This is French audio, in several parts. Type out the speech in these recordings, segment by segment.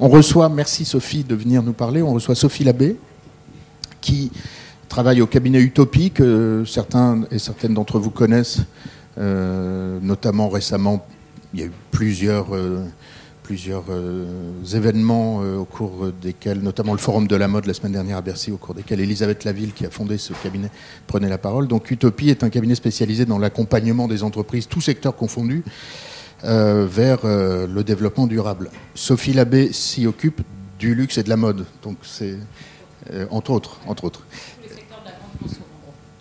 On reçoit, merci Sophie de venir nous parler, on reçoit Sophie Labbé, qui travaille au cabinet Utopie, que certains et certaines d'entre vous connaissent, euh, notamment récemment, il y a eu plusieurs, euh, euh, événements au cours desquels, notamment le Forum de la mode la semaine dernière à Bercy, au cours desquels Elisabeth Laville, qui a fondé ce cabinet, prenait la parole. Donc Utopie est un cabinet spécialisé dans l'accompagnement des entreprises, tous secteurs confondus, vers le développement durable. Sophie Labbé s'y occupe du luxe et de la mode, donc c'est entre autres, entre autres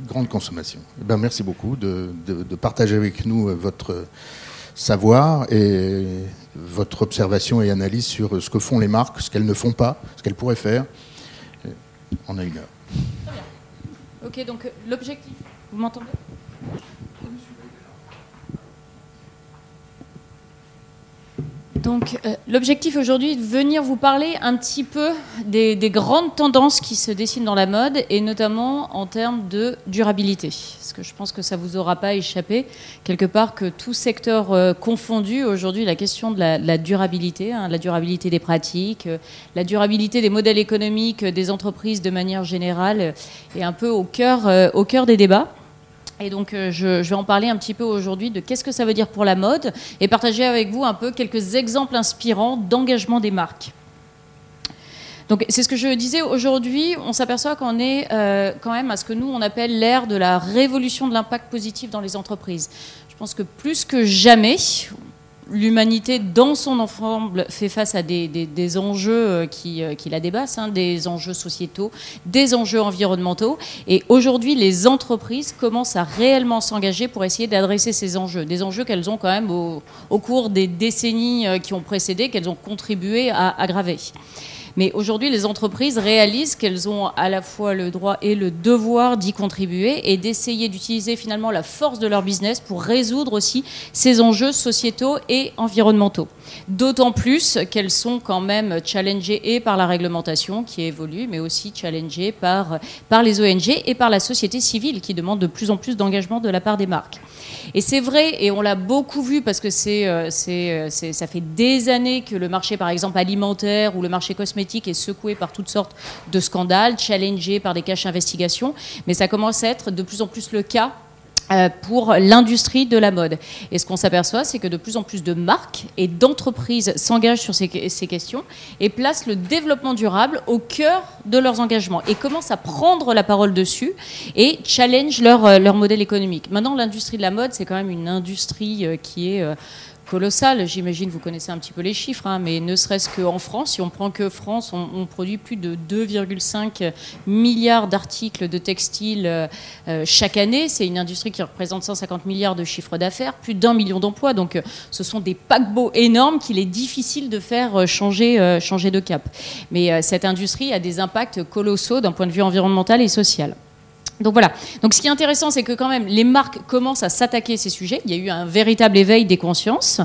grande consommation. Eh ben, merci beaucoup de, partager avec nous euh, votre savoir et votre observation et analyse sur ce que font les marques, ce qu'elles ne font pas, ce qu'elles pourraient faire. On a une heure. Très bien. Ok, donc l'objectif, vous m'entendez? Donc euh, l'objectif aujourd'hui est de venir vous parler un petit peu des, grandes tendances qui se dessinent dans la mode et notamment en termes de durabilité. Parce que je pense que ça vous aura pas échappé quelque part que tout secteur euh, confondu aujourd'hui la question de la, durabilité, hein, la durabilité des pratiques, euh, la durabilité des modèles économiques des entreprises de manière générale est un peu au cœur, au cœur des débats. Et donc, euh, je, vais en parler un petit peu aujourd'hui de qu'est-ce que ça veut dire pour la mode et partager avec vous un peu quelques exemples inspirants d'engagement des marques. Donc, c'est ce que je disais aujourd'hui. On s'aperçoit qu'on est euh, quand même à ce que nous on appelle l'ère de la révolution de l'impact positif dans les entreprises. Je pense que plus que jamais, l'humanité dans son ensemble fait face à des, enjeux euh, qui, euh, qui la dépassent, hein, des enjeux sociétaux, des enjeux environnementaux. Et aujourd'hui, les entreprises commencent à réellement s'engager pour essayer d'adresser ces enjeux. Des enjeux qu'elles ont quand même au, au, cours des décennies euh, qui ont précédé, qu'elles ont contribué à aggraver. Mais aujourd'hui, les entreprises réalisent qu'elles ont à la fois le droit et le devoir d'y contribuer et d'essayer d'utiliser finalement la force de leur business pour résoudre aussi ces enjeux sociétaux et environnementaux. D'autant plus qu'elles sont quand même challengées et par la réglementation qui évolue, mais aussi challengées par, par les ONG et par la société civile qui demande de plus en plus d'engagement de la part des marques. Et c'est vrai, et on l'a beaucoup vu parce que c'est, euh, euh, c'est, ça fait des années que le marché, par exemple, alimentaire ou le marché cosmétique est secoué par toutes sortes de scandales, challengé par des caches d'investigation, mais ça commence à être de plus en plus le cas pour l'industrie de la mode. Et ce qu'on s'aperçoit, c'est que de plus en plus de marques et d'entreprises s'engagent sur ces, questions et placent le développement durable au cœur de leurs engagements et commencent à prendre la parole dessus et challenge leur, euh, leur modèle économique. Maintenant, l'industrie de la mode, c'est quand même une industrie euh, qui est colossal. J'imagine, vous connaissez un petit peu les chiffres, hein, mais ne serait-ce qu'en France, si on prend que France, on, produit plus de 2,5 milliards d'articles de textiles euh, euh, chaque année. C'est une industrie qui représente 150 milliards de chiffre d'affaires, plus d'un million d'emplois. Donc, euh, ce sont des paquebots énormes qu'il est difficile de faire changer, changer de cap. Mais cette industrie a des impacts colossaux d'un point de vue environnemental et social. Donc voilà. Donc ce qui est intéressant, c'est que quand même les marques commencent à s'attaquer à ces sujets. Il y a eu un véritable éveil des consciences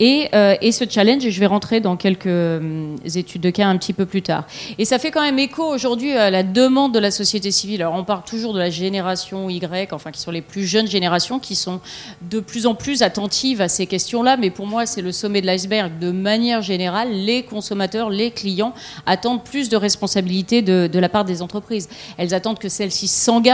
et, euh, et ce challenge. Et je vais rentrer dans quelques euh, études de cas un petit peu plus tard. Et ça fait quand même écho aujourd'hui à la demande de la société civile. Alors on parle toujours de la génération Y, enfin qui sont les plus jeunes générations, qui sont de plus en plus attentives à ces questions-là. Mais pour moi, c'est le sommet de l'iceberg. De manière générale, les consommateurs, les clients attendent plus de responsabilité de, de la part des entreprises. Elles attendent que celles-ci s'engagent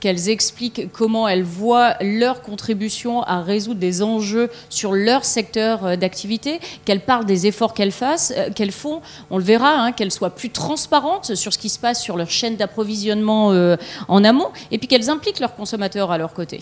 qu'elles expliquent comment elles voient leur contribution à résoudre des enjeux sur leur secteur euh, d'activité, qu'elles parlent des efforts qu'elles fassent, euh, qu'elles font, on le verra, hein, qu'elles soient plus transparentes sur ce qui se passe sur leur chaîne d'approvisionnement euh, en amont, et puis qu'elles impliquent leurs consommateurs à leur côté.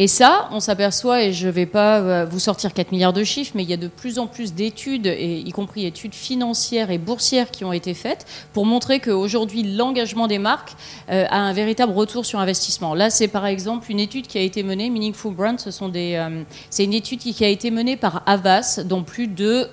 Et ça, on s'aperçoit, et je ne vais pas euh, vous sortir 4 milliards de chiffres, mais il y a de plus en plus d'études, y compris études financières et boursières qui ont été faites pour montrer qu'aujourd'hui, l'engagement des marques euh, a un véritable retour sur investissement. Là, c'est par exemple une étude qui a été menée, Meaningful Brand, ce sont des, euh, c'est une étude qui a été menée par Avas dans plus de,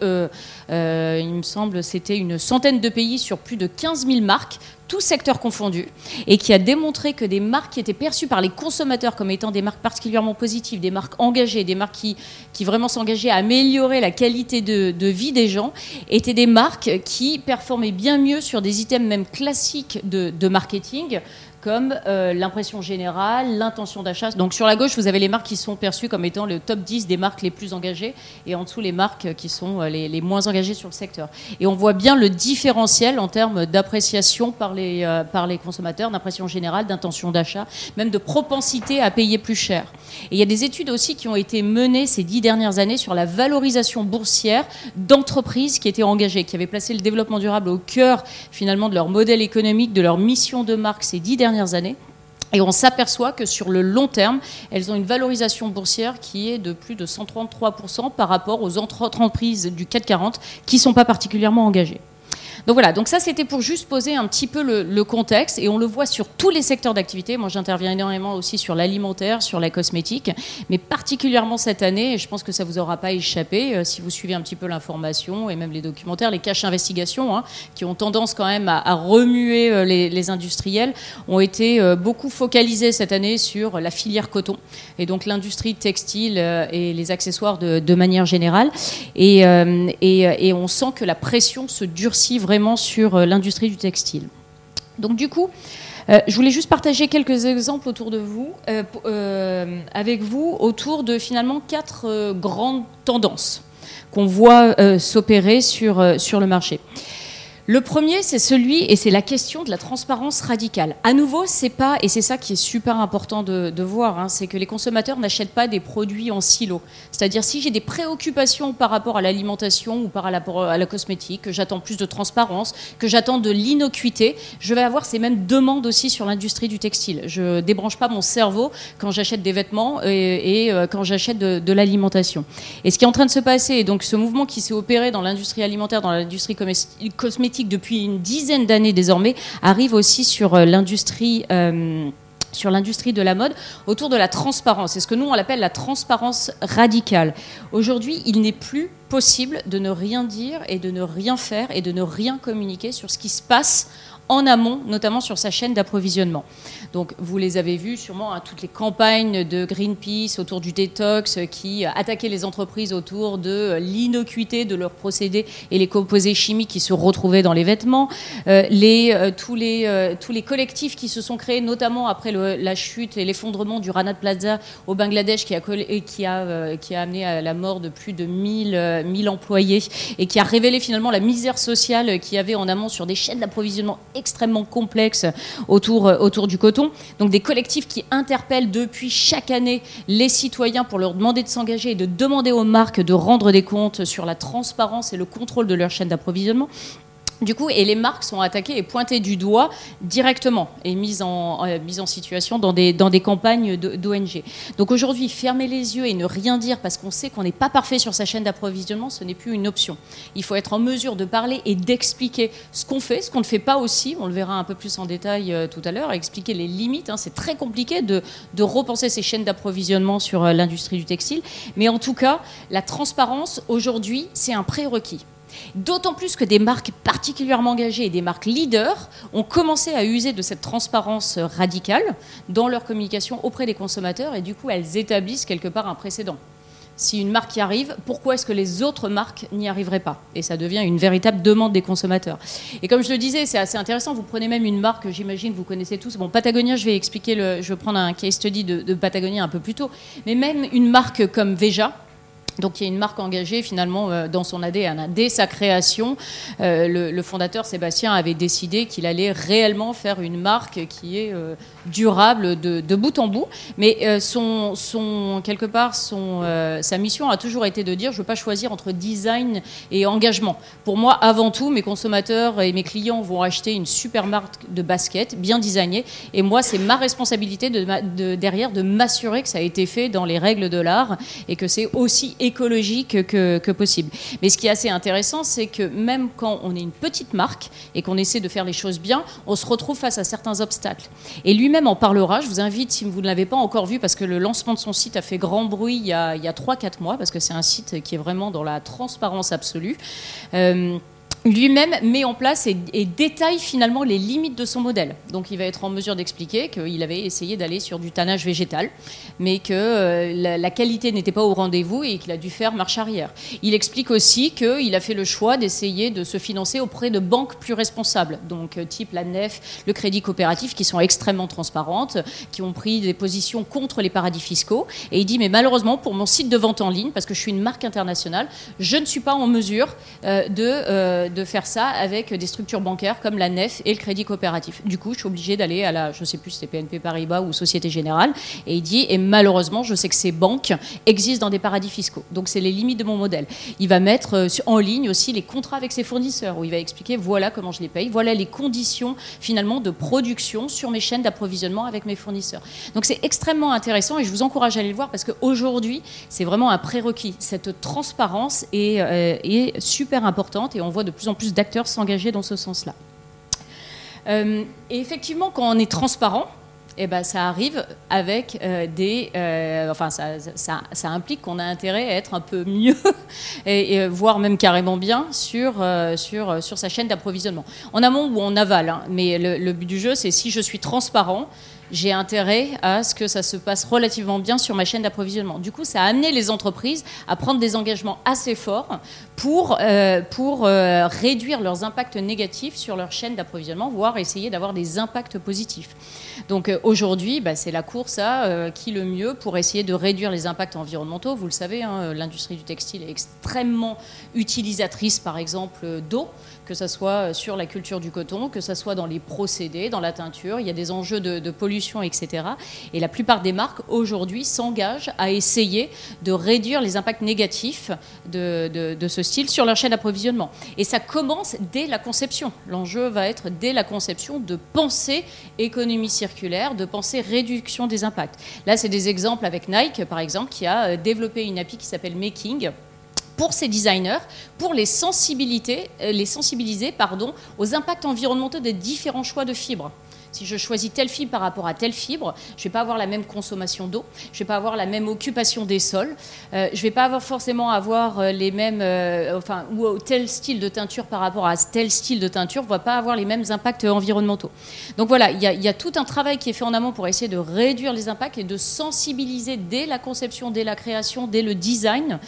il me semble, c'était une centaine de pays sur plus de 15 000 marques tout secteur confondu, et qui a démontré que des marques qui étaient perçues par les consommateurs comme étant des marques particulièrement positives, des marques engagées, des marques qui, qui vraiment s'engageaient à améliorer la qualité de, vie des gens, étaient des marques qui performaient bien mieux sur des items même classiques de marketing comme euh, l'impression générale, l'intention d'achat. Donc sur la gauche, vous avez les marques qui sont perçues comme étant le top 10 des marques les plus engagées, et en dessous les marques qui sont euh, les, moins engagées sur le secteur. Et on voit bien le différentiel en termes d'appréciation par les, euh, par les consommateurs, d'impression générale, d'intention d'achat, même de propensité à payer plus cher. Et il y a des études aussi qui ont été menées ces dix dernières années sur la valorisation boursière d'entreprises qui étaient engagées, qui avaient placé le développement durable au cœur finalement de leur modèle économique, de leur mission de marque ces dix dernières années. Et on s'aperçoit que sur le long terme, elles ont une valorisation boursière qui est de plus de 133% par rapport aux entreprises du CAC 40 qui ne sont pas particulièrement engagées. Donc voilà, donc ça c'était pour juste poser un petit peu le, contexte et on le voit sur tous les secteurs d'activité. Moi j'interviens énormément aussi sur l'alimentaire, sur la cosmétique, mais particulièrement cette année, et je pense que ça vous aura pas échappé euh, si vous suivez un petit peu l'information et même les documentaires, les caches investigations hein, qui ont tendance quand même à, remuer euh, les, industriels ont été euh, beaucoup focalisés cette année sur la filière coton et donc l'industrie textile et les accessoires de, manière générale. Et, et, et on sent que la pression se durcit vraiment sur euh, l'industrie du textile. Donc du coup, euh, je voulais juste partager quelques exemples autour de vous, euh, avec vous, autour de finalement quatre grandes tendances qu'on voit s'opérer sur, sur le marché. Le premier, c'est celui, et c'est la question de la transparence radicale. À nouveau, c'est pas, et c'est ça qui est super important de, voir, hein, c'est que les consommateurs n'achètent pas des produits en silo. C'est-à-dire, si j'ai des préoccupations par rapport à l'alimentation ou par rapport à la cosmétique, que j'attends plus de transparence, que j'attends de l'innocuité, je vais avoir ces mêmes demandes aussi sur l'industrie du textile. Je débranche pas mon cerveau quand j'achète des vêtements et, euh, quand j'achète de, de l'alimentation. Et ce qui est en train de se passer, et donc ce mouvement qui s'est opéré dans l'industrie alimentaire, dans l'industrie cosmétique, depuis une dizaine d'années désormais arrive aussi sur euh, l'industrie. Euh, sur l'industrie de la mode autour de la transparence. C'est ce que nous, on l'appelle la transparence radicale. Aujourd'hui, il n'est plus possible de ne rien dire et de ne rien faire et de ne rien communiquer sur ce qui se passe en amont, notamment sur sa chaîne d'approvisionnement. Donc, vous les avez vus sûrement, à hein, toutes les campagnes de Greenpeace autour du détox qui attaquaient les entreprises autour de l'innocuité de leurs procédés et les composés chimiques qui se retrouvaient dans les vêtements. Euh, euh, tous, les, euh, collectifs qui se sont créés, notamment après la chute et l'effondrement du Rana Plaza au Bangladesh, qui a amené à la mort de plus de 1000, 1000 employés et qui a révélé finalement la misère sociale qu'il y avait en amont sur des chaînes d'approvisionnement extrêmement complexes autour, autour du coton. Donc des collectifs qui interpellent depuis chaque année les citoyens pour leur demander de s'engager et de demander aux marques de rendre des comptes sur la transparence et le contrôle de leur chaîne d'approvisionnement. Du coup, et les marques sont attaquées et pointées du doigt directement et mises en, euh, situation dans des, campagnes d'ONG. Donc aujourd'hui, fermer les yeux et ne rien dire parce qu'on sait qu'on n'est pas parfait sur sa chaîne d'approvisionnement, ce n'est plus une option. Il faut être en mesure de parler et d'expliquer ce qu'on fait, ce qu'on ne fait pas aussi, on le verra un peu plus en détail euh, tout à l'heure, expliquer les limites. Hein. C'est très compliqué de, de, repenser ces chaînes d'approvisionnement sur euh, l'industrie du textile. Mais en tout cas, la transparence, aujourd'hui, c'est un prérequis. D'autant plus que des marques particulièrement engagées et des marques leaders ont commencé à user de cette transparence radicale dans leur communication auprès des consommateurs et du coup elles établissent quelque part un précédent. Si une marque y arrive, pourquoi est-ce que les autres marques n'y arriveraient pas? Et ça devient une véritable demande des consommateurs. Et comme je le disais, c'est assez intéressant. Vous prenez même une marque, j'imagine, vous connaissez tous. Bon, Patagonia, je vais expliquer, je vais prendre un case study de Patagonia un peu plus tôt. Mais même une marque comme Veja, donc il y a une marque engagée finalement euh, dans son ADN. Dès sa création, euh, le, fondateur Sébastien avait décidé qu'il allait réellement faire une marque qui est euh, durable de, bout en bout. Mais son, quelque part, son, sa mission a toujours été de dire je ne veux pas choisir entre design et engagement. Pour moi, avant tout, mes consommateurs et mes clients vont acheter une super marque de basket bien designée. Et moi, c'est ma responsabilité de, derrière de m'assurer que ça a été fait dans les règles de l'art et que c'est aussi écologique que, possible. Mais ce qui est assez intéressant, c'est que même quand on est une petite marque et qu'on essaie de faire les choses bien, on se retrouve face à certains obstacles. Et lui-même en parlera. Je vous invite, si vous ne l'avez pas encore vu, parce que le lancement de son site a fait grand bruit il y a, 3-4 mois, parce que c'est un site qui est vraiment dans la transparence absolue. Euh, lui-même met en place et, détaille finalement les limites de son modèle. Donc il va être en mesure d'expliquer qu'il avait essayé d'aller sur du tannage végétal, mais que euh, la, qualité n'était pas au rendez-vous et qu'il a dû faire marche arrière. Il explique aussi qu'il a fait le choix d'essayer de se financer auprès de banques plus responsables, donc euh, type la NEF, le Crédit Coopératif, qui sont extrêmement transparentes, qui ont pris des positions contre les paradis fiscaux. Et il dit, mais malheureusement, pour mon site de vente en ligne, parce que je suis une marque internationale, je ne suis pas en mesure euh, de de faire ça avec des structures bancaires comme la NEF et le Crédit Coopératif. Du coup, je suis obligée d'aller à la, je ne sais plus si c'était PNP Paribas ou Société Générale, et il dit, et malheureusement, je sais que ces banques existent dans des paradis fiscaux. Donc, c'est les limites de mon modèle. Il va mettre euh, en ligne aussi les contrats avec ses fournisseurs, où il va expliquer, voilà comment je les paye, voilà les conditions finalement de production sur mes chaînes d'approvisionnement avec mes fournisseurs. Donc, c'est extrêmement intéressant et je vous encourage à aller le voir parce qu'aujourd'hui, c'est vraiment un prérequis. Cette transparence est, euh, est super importante et on voit de plus en plus d'acteurs s'engager dans ce sens-là. Euh, et effectivement, quand on est transparent, eh ben, ça arrive avec euh, des. Euh, enfin, ça, ça, implique qu'on a intérêt à être un peu mieux, et, voire même carrément bien, sur, sur, sur sa chaîne d'approvisionnement. En amont ou en aval, hein, mais le, but du jeu, c'est si je suis transparent, j'ai intérêt à ce que ça se passe relativement bien sur ma chaîne d'approvisionnement. Du coup, ça a amené les entreprises à prendre des engagements assez forts pour, euh, pour euh, réduire leurs impacts négatifs sur leur chaîne d'approvisionnement, voire essayer d'avoir des impacts positifs. Donc euh, aujourd'hui, bah, c'est la course à qui le mieux pour essayer de réduire les impacts environnementaux. Vous le savez, hein, l'industrie du textile est extrêmement utilisatrice, par exemple, d'eau que ce soit sur la culture du coton, que ce soit dans les procédés, dans la teinture. Il y a des enjeux de, pollution, etc. Et la plupart des marques, aujourd'hui, s'engagent à essayer de réduire les impacts négatifs de, ce style sur leur chaîne d'approvisionnement. Et ça commence dès la conception. L'enjeu va être dès la conception de penser économie circulaire, de penser réduction des impacts. Là, c'est des exemples avec Nike, par exemple, qui a euh, développé une API qui s'appelle Making pour ces designers, pour les, sensibiliser, euh, les sensibiliser aux impacts environnementaux des différents choix de fibres. Si je choisis telle fibre par rapport à telle fibre, je ne vais pas avoir la même consommation d'eau, je ne vais pas avoir la même occupation des sols, euh, je ne vais pas avoir forcément avoir euh, les mêmes, euh, enfin, ou tel style de teinture par rapport à tel style de teinture ne va pas avoir les mêmes impacts environnementaux. Donc voilà, il y, a tout un travail qui est fait en amont pour essayer de réduire les impacts et de sensibiliser dès la conception, dès la création, dès le design,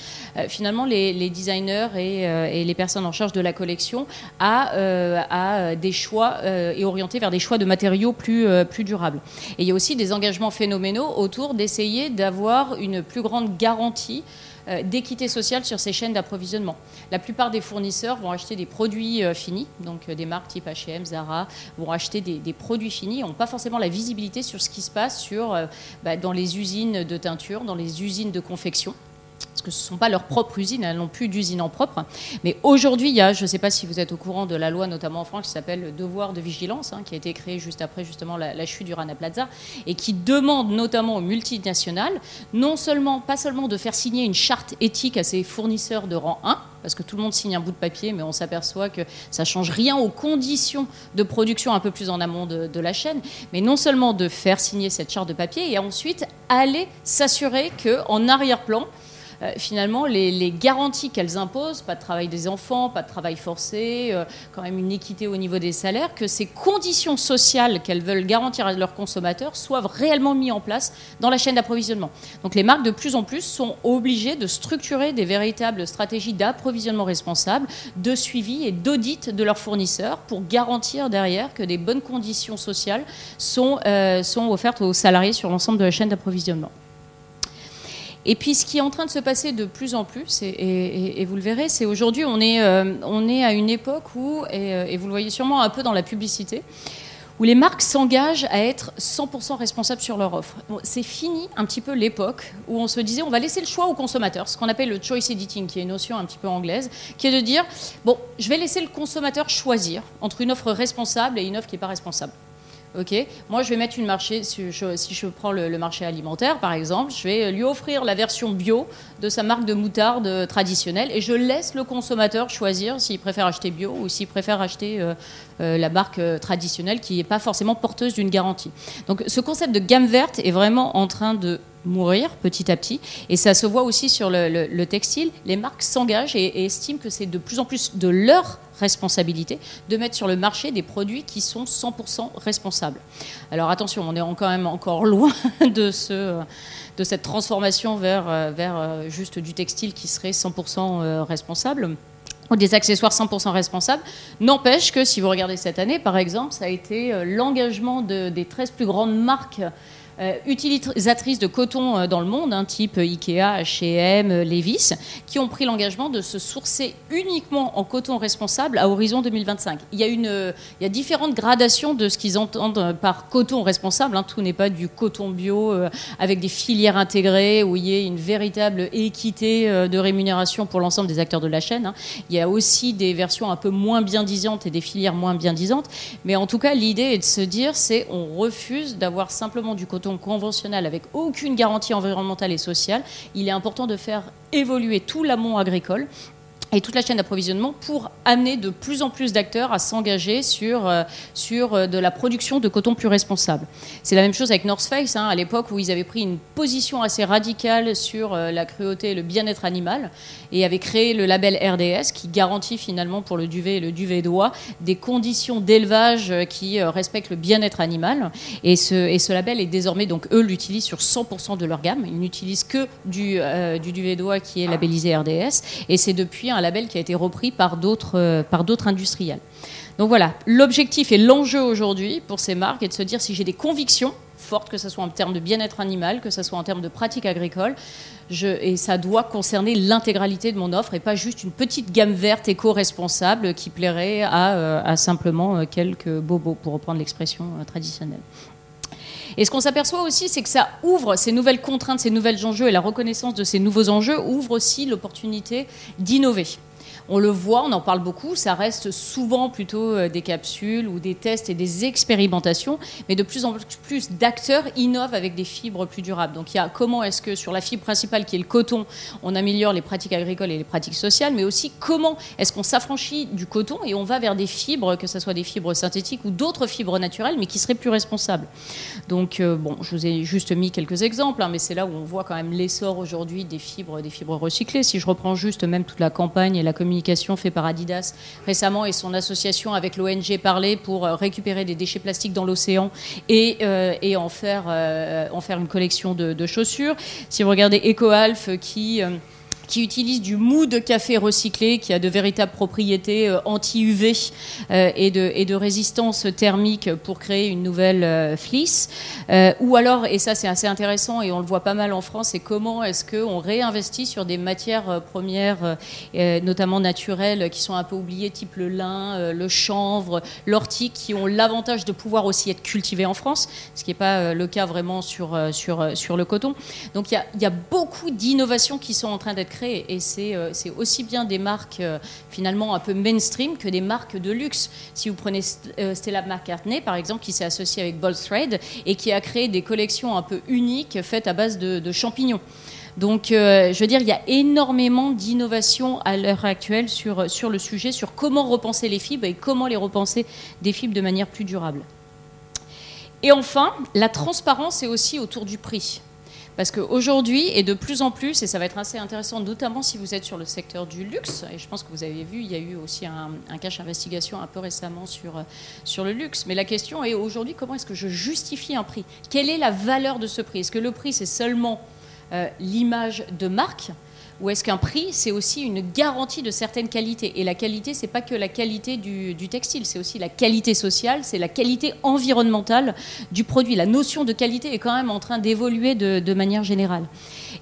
finalement les, designers et, les personnes en charge de la collection à, des choix et orientés vers des choix de matériaux plus, euh, plus durables. Et il y a aussi des engagements phénoménaux autour d'essayer d'avoir une plus grande garantie euh, d'équité sociale sur ces chaînes d'approvisionnement. La plupart des fournisseurs vont acheter des produits euh, finis, donc des marques type H&M, Zara, vont acheter des, produits finis, n'ont pas forcément la visibilité sur ce qui se passe bah, dans les usines de teinture, dans les usines de confection parce que ce ne sont pas leurs propres usines, elles n'ont plus d'usine en propre. Mais aujourd'hui, il y a, je ne sais pas si vous êtes au courant de la loi, notamment en France, qui s'appelle le devoir de vigilance, hein, qui a été créée juste après justement la, chute du Rana Plaza, et qui demande notamment aux multinationales, non seulement, pas seulement de faire signer une charte éthique à ses fournisseurs de rang 1, parce que tout le monde signe un bout de papier, mais on s'aperçoit que ça change rien aux conditions de production un peu plus en amont de, de, la chaîne, mais non seulement de faire signer cette charte de papier et ensuite aller s'assurer qu'en arrière-plan, euh, finalement, les, garanties qu'elles imposent, pas de travail des enfants, pas de travail forcé, euh, quand même une équité au niveau des salaires, que ces conditions sociales qu'elles veulent garantir à leurs consommateurs soient réellement mises en place dans la chaîne d'approvisionnement. Donc les marques, de plus en plus, sont obligées de structurer des véritables stratégies d'approvisionnement responsable, de suivi et d'audit de leurs fournisseurs pour garantir derrière que des bonnes conditions sociales sont, euh, sont offertes aux salariés sur l'ensemble de la chaîne d'approvisionnement. Et puis ce qui est en train de se passer de plus en plus, et, vous le verrez, c'est aujourd'hui on, est, euh, on est à une époque où, euh, et, vous le voyez sûrement un peu dans la publicité, où les marques s'engagent à être 100% responsables sur leur offre. c'est fini un petit peu l'époque où on se disait on va laisser le choix aux consommateurs, ce qu'on appelle le choice editing, qui est une notion un petit peu anglaise, qui est de dire bon, je vais laisser le consommateur choisir entre une offre responsable et une offre qui n'est pas responsable. Ok, moi je vais mettre une marché, si je, prends le, marché alimentaire par exemple, je vais lui offrir la version bio de sa marque de moutarde traditionnelle et je laisse le consommateur choisir s'il préfère acheter bio ou s'il préfère acheter euh, euh, la marque euh, traditionnelle qui n'est pas forcément porteuse d'une garantie. Donc ce concept de gamme verte est vraiment en train de mourir petit à petit. Et ça se voit aussi sur le, textile. Les marques s'engagent et, estiment que c'est de plus en plus de leur responsabilité de mettre sur le marché des produits qui sont 100% responsables. Alors attention, on est quand même encore loin de, ce, de cette transformation vers, vers juste du textile qui serait 100% responsable ou des accessoires 100% responsables. N'empêche que si vous regardez cette année, par exemple, ça a été euh, l'engagement de, des 13 plus grandes marques euh, utilisatrices de coton euh, dans le monde, hein, type Ikea, H&M, Levis, qui ont pris l'engagement de se sourcer uniquement en coton responsable à horizon 2025. Il y a, a différentes gradations de ce qu'ils entendent par coton responsable. Hein. Tout n'est pas du coton bio avec des filières intégrées où il y ait une véritable équité de rémunération pour l'ensemble des acteurs de la chaîne. Hein. Il y a aussi des versions un peu moins bien disantes et des filières moins bien disantes. Mais en tout cas, l'idée est de se dire, c'est on refuse d'avoir simplement du coton conventionnel avec aucune garantie environnementale et sociale. Il est important de faire évoluer tout l'amont agricole et toute la chaîne d'approvisionnement pour amener de plus en plus d'acteurs à s'engager sur, euh, sur euh, de la production de coton plus responsable. C'est la même chose avec North Face, hein, à l'époque où ils avaient pris une position assez radicale sur euh, la cruauté et le bien-être animal et avaient créé le label RDS qui garantit finalement pour le duvet et le duvet d'oie des conditions d'élevage qui respectent le bien-être animal. Et ce, et ce label est désormais, donc eux l'utilisent sur 100% de leur gamme. Ils n'utilisent que du, du duvet d'oie qui est labellisé RDS. Et c'est depuis un label qui a été repris par d'autres euh, par d'autres industriels. Donc voilà, l'objectif et l'enjeu aujourd'hui pour ces marques est de se dire si j'ai des convictions fortes, que ce soit en termes de bien-être animal, que ce soit en termes de pratiques agricoles, et ça doit concerner l'intégralité de mon offre et pas juste une petite gamme verte éco-responsable qui plairait à, euh, simplement euh, quelques bobos, pour reprendre l'expression traditionnelle. Et ce qu'on s'aperçoit aussi, c'est que ça ouvre ces nouvelles contraintes, ces nouvelles enjeux et la reconnaissance de ces nouveaux enjeux ouvre aussi l'opportunité d'innover. On le voit, on en parle beaucoup, ça reste souvent plutôt euh, des capsules ou des tests et des expérimentations, mais de plus en plus d'acteurs innovent avec des fibres plus durables. Donc il y a comment est-ce que sur la fibre principale qui est le coton, on améliore les pratiques agricoles et les pratiques sociales, mais aussi comment est-ce qu'on s'affranchit du coton et on va vers des fibres, que ce soit des fibres synthétiques ou d'autres fibres naturelles, mais qui seraient plus responsables. Donc euh, bon, je vous ai juste mis quelques exemples, hein, mais c'est là où on voit quand même l'essor aujourd'hui des fibres, des fibres recyclées. Si je reprends juste même toute la campagne et la communication fait par Adidas récemment et son association avec l'ONG Parler pour euh, récupérer des déchets plastiques dans l'océan et, euh, et en, faire, euh, en faire une collection de, chaussures. Si vous regardez EcoAlf qui qui utilise du mou de café recyclé, qui a de véritables propriétés euh, anti-UV euh, et, de, et de résistance thermique pour créer une nouvelle euh, fleece. ou alors, et ça c'est assez intéressant et on le voit pas mal en France, c'est comment est-ce qu'on réinvestit sur des matières premières, notamment naturelles, qui sont un peu oubliées, type le lin, le chanvre, l'ortie, qui ont l'avantage de pouvoir aussi être cultivées en France, ce qui n'est pas le cas vraiment sur, sur, sur le coton. Donc il y a, y a beaucoup d'innovations qui sont en train d'être et euh, c'est aussi bien des marques euh, finalement un peu mainstream que des marques de luxe. Si vous prenez euh, Stella McCartney, par exemple, qui s'est associée avec Bold Thread et qui a créé des collections un peu uniques faites à base de, champignons. Donc, je veux dire, il y a énormément d'innovations à l'heure actuelle sur, sur le sujet, sur comment repenser les fibres et comment les repenser des fibres de manière plus durable. Et enfin, la transparence est aussi autour du prix. Parce qu'aujourd'hui, et de plus en plus, et ça va être assez intéressant, notamment si vous êtes sur le secteur du luxe, et je pense que vous avez vu, il y a eu aussi un, un cache investigation un peu récemment sur, sur le luxe. Mais la question est aujourd'hui, comment est-ce que je justifie un prix? Quelle est la valeur de ce prix? Est-ce que le prix, c'est seulement euh, l'image de marque? Ou est-ce qu'un prix, c'est aussi une garantie de certaines qualités? Et la qualité, c'est pas que la qualité du, textile, c'est aussi la qualité sociale, c'est la qualité environnementale du produit. La notion de qualité est quand même en train d'évoluer de, manière générale.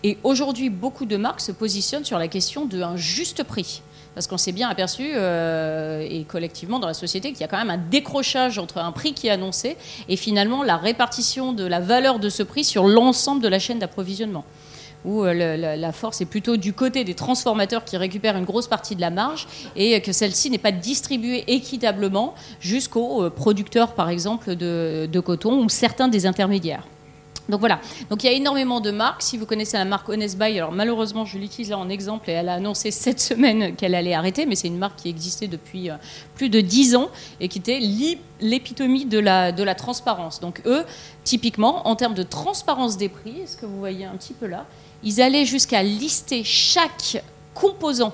Et aujourd'hui, beaucoup de marques se positionnent sur la question d'un juste prix. Parce qu'on s'est bien aperçu, euh, et collectivement dans la société, qu'il y a quand même un décrochage entre un prix qui est annoncé et finalement la répartition de la valeur de ce prix sur l'ensemble de la chaîne d'approvisionnement où euh, la, force est plutôt du côté des transformateurs qui récupèrent une grosse partie de la marge et que celle-ci n'est pas distribuée équitablement jusqu'aux euh, producteurs, par exemple, de, coton ou certains des intermédiaires. Donc voilà, donc il y a énormément de marques. Si vous connaissez la marque Honest Buy, alors malheureusement je l'utilise là en exemple et elle a annoncé cette semaine qu'elle allait arrêter, mais c'est une marque qui existait depuis euh, plus de 10 ans et qui était l'épitomie de la, de la transparence. Donc eux, typiquement, en termes de transparence des prix, ce que vous voyez un petit peu là, ils allaient jusqu'à lister chaque composant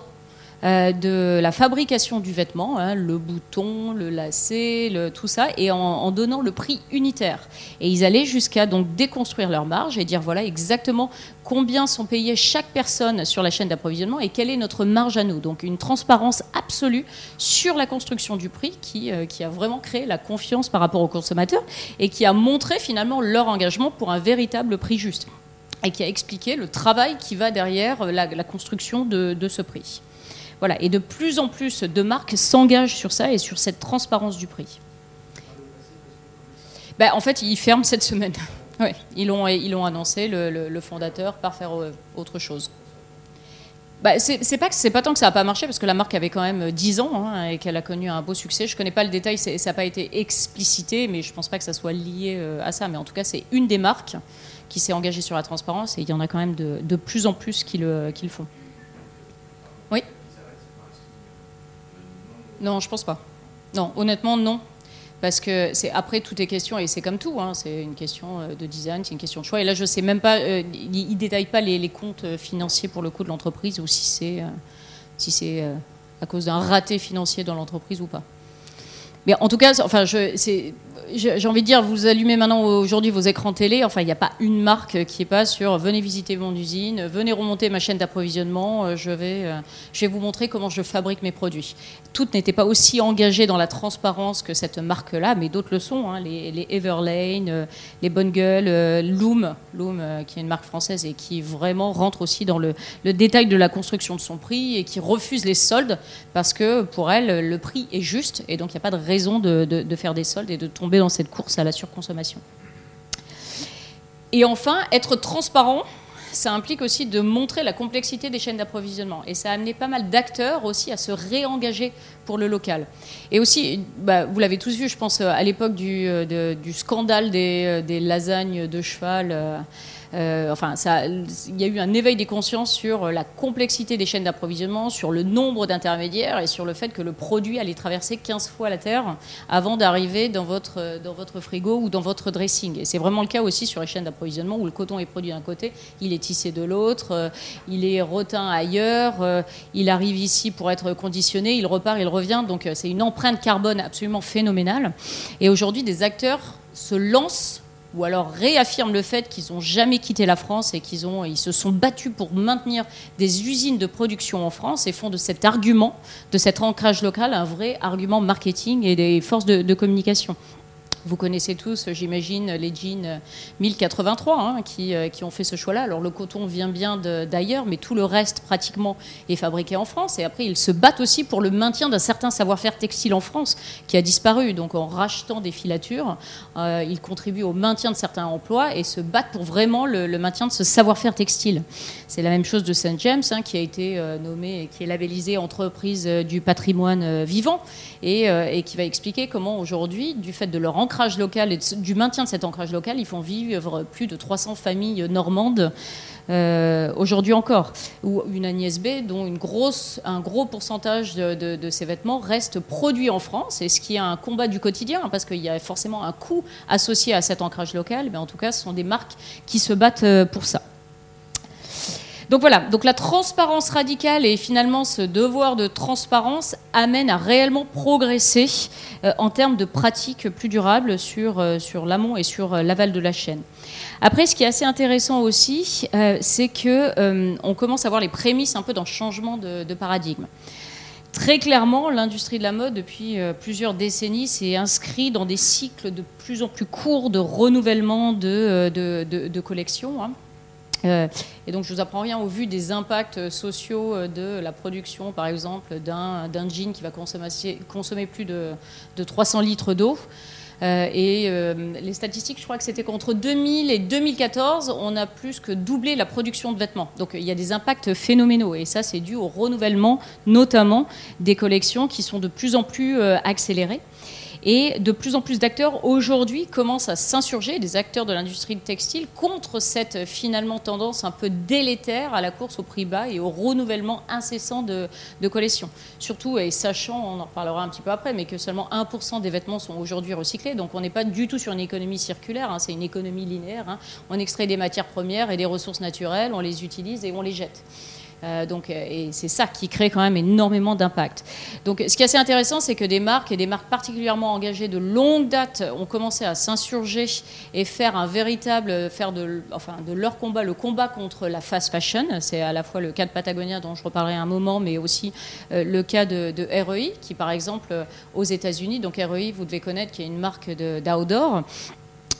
euh, de la fabrication du vêtement, hein, le bouton, le lacet, tout ça, et en, donnant le prix unitaire. Et ils allaient jusqu'à donc déconstruire leur marge et dire voilà exactement combien sont payés chaque personne sur la chaîne d'approvisionnement et quelle est notre marge à nous. Donc une transparence absolue sur la construction du prix qui, euh, qui a vraiment créé la confiance par rapport aux consommateurs et qui a montré finalement leur engagement pour un véritable prix juste et qui a expliqué le travail qui va derrière la, construction de, ce prix. Voilà, et de plus en plus de marques s'engagent sur ça et sur cette transparence du prix. Ben, en fait, ils ferment cette semaine. ouais, ils l'ont ils annoncé, le, fondateur part faire euh, autre chose. Bah, c'est pas, pas tant que ça n'a pas marché, parce que la marque avait quand même 10 ans hein, et qu'elle a connu un beau succès. Je ne connais pas le détail, ça n'a pas été explicité, mais je ne pense pas que ça soit lié euh, à ça. Mais en tout cas, c'est une des marques qui s'est engagée sur la transparence et il y en a quand même de, de plus en plus qui le, qui le font. Oui non, je pense pas. Non, honnêtement, non. Parce que c'est après tout est question et c'est comme tout, hein, c'est une question euh, de design, c'est une question de choix. Et là, je sais même pas, euh, il, ne détaille pas les, comptes euh, financiers pour le coup de l'entreprise ou si c'est si c'est à cause d'un raté financier dans l'entreprise ou pas. Mais en tout cas, enfin, c'est j'ai envie de dire, vous allumez maintenant aujourd'hui vos écrans télé. Enfin, il n'y a pas une marque qui est pas sur venez visiter mon usine, venez remonter ma chaîne d'approvisionnement. Euh, je vais, euh, je vais vous montrer comment je fabrique mes produits. Toutes n'étaient pas aussi engagées dans la transparence que cette marque-là, mais d'autres le sont. Hein. les, Everlane, euh, les Bonne Gueule, Loom, Loom qui est une marque française et qui vraiment rentre aussi dans le, détail de la construction de son prix et qui refuse les soldes parce que pour elle, le prix est juste et donc il n'y a pas de raison de, de faire des soldes et de tomber dans cette course à la surconsommation. Et enfin, être transparent, ça implique aussi de montrer la complexité des chaînes d'approvisionnement. Et ça a amené pas mal d'acteurs aussi à se réengager pour le local. Et aussi, bah, vous l'avez tous vu, je pense, à l'époque du, euh, scandale euh, des, lasagnes de cheval. Euh, euh, enfin, il y a eu un éveil des consciences sur la complexité des chaînes d'approvisionnement, sur le nombre d'intermédiaires et sur le fait que le produit allait traverser 15 fois la Terre avant d'arriver dans votre, dans votre frigo ou dans votre dressing. Et c'est vraiment le cas aussi sur les chaînes d'approvisionnement où le coton est produit d'un côté, il est tissé de l'autre, euh, il est reteint ailleurs, euh, il arrive ici pour être conditionné, il repart, il revient. Donc c'est une empreinte carbone absolument phénoménale. Et aujourd'hui, des acteurs se lancent ou alors réaffirment le fait qu'ils n'ont jamais quitté la France et qu'ils ont, se sont battus pour maintenir des usines de production en France et font de cet argument, de cet ancrage local, un vrai argument marketing et des forces de communication. Vous connaissez tous, j'imagine, les jeans 1083 hein, qui, euh, qui, ont fait ce choix-là. Alors le coton vient bien d'ailleurs, mais tout le reste pratiquement est fabriqué en France. Et après, ils se battent aussi pour le maintien d'un certain savoir-faire textile en France qui a disparu. Donc en rachetant des filatures, euh, ils contribuent au maintien de certains emplois et se battent pour vraiment le, maintien de ce savoir-faire textile. C'est la même chose de Saint James hein, qui a été euh, nommé et qui est labellisé entreprise du patrimoine vivant et, qui va expliquer comment aujourd'hui, du fait de leur du maintien de cet ancrage local, ils font vivre plus de 300 familles normandes euh, aujourd'hui encore. Ou une Agnès B, dont un gros pourcentage de, ces vêtements reste produit en France, et ce qui est un combat du quotidien, parce qu'il y a forcément un coût associé à cet ancrage local, mais en tout cas, ce sont des marques qui se battent euh, pour ça. Donc voilà, donc la transparence radicale et finalement ce devoir de transparence amène à réellement progresser euh, en termes de pratiques plus durables sur, euh, sur l'amont et sur euh, l'aval de la chaîne. Après, ce qui est assez intéressant aussi, c'est que on commence à voir les prémices un peu d'un changement de, paradigme. Très clairement, l'industrie de la mode, depuis plusieurs décennies, s'est inscrite dans des cycles de plus en plus courts de renouvellement de, de, collections. Hein. Euh, et donc je vous apprends rien au vu des impacts sociaux euh, de la production, par exemple, d'un jean qui va consommer, consommer plus de, 300 litres d'eau. et les statistiques, je crois que c'était qu'entre 2000 et 2014, on a plus que doublé la production de vêtements. Donc il y a des impacts phénoménaux. Et ça, c'est dû au renouvellement, notamment des collections qui sont de plus en plus accélérées. Et de plus en plus d'acteurs aujourd'hui commencent à s'insurger, des acteurs de l'industrie textile, contre cette finalement tendance un peu délétère à la course au prix bas et au renouvellement incessant de, collections. Surtout, et sachant, on en reparlera un petit peu après, mais que seulement 1% des vêtements sont aujourd'hui recyclés. Donc on n'est pas du tout sur une économie circulaire, hein, c'est une économie linéaire. Hein. On extrait des matières premières et des ressources naturelles, on les utilise et on les jette. Euh, donc, euh, et c'est ça qui crée quand même énormément d'impact. Donc, ce qui est assez intéressant, c'est que des marques et des marques particulièrement engagées de longue date ont commencé à s'insurger et faire un véritable, faire de, leur combat le combat contre la fast fashion. C'est à la fois le cas de Patagonia dont je reparlerai un moment, mais aussi euh, le cas de, de, REI, qui par exemple aux États-Unis, donc REI, vous devez connaître, qui est une marque d'outdoor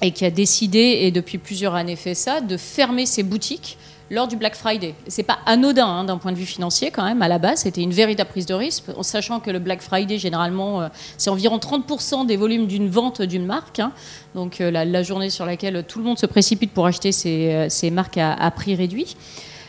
et qui a décidé, et depuis plusieurs années fait ça, de fermer ses boutiques lors du Black Friday. C'est pas anodin hein, d'un point de vue financier quand même. À la base, c'était une véritable prise de risque, en sachant que le Black Friday généralement euh, c'est environ 30% des volumes d'une vente d'une marque. Hein. Donc euh, la, journée sur laquelle tout le monde se précipite pour acheter ces, euh, marques à prix réduit.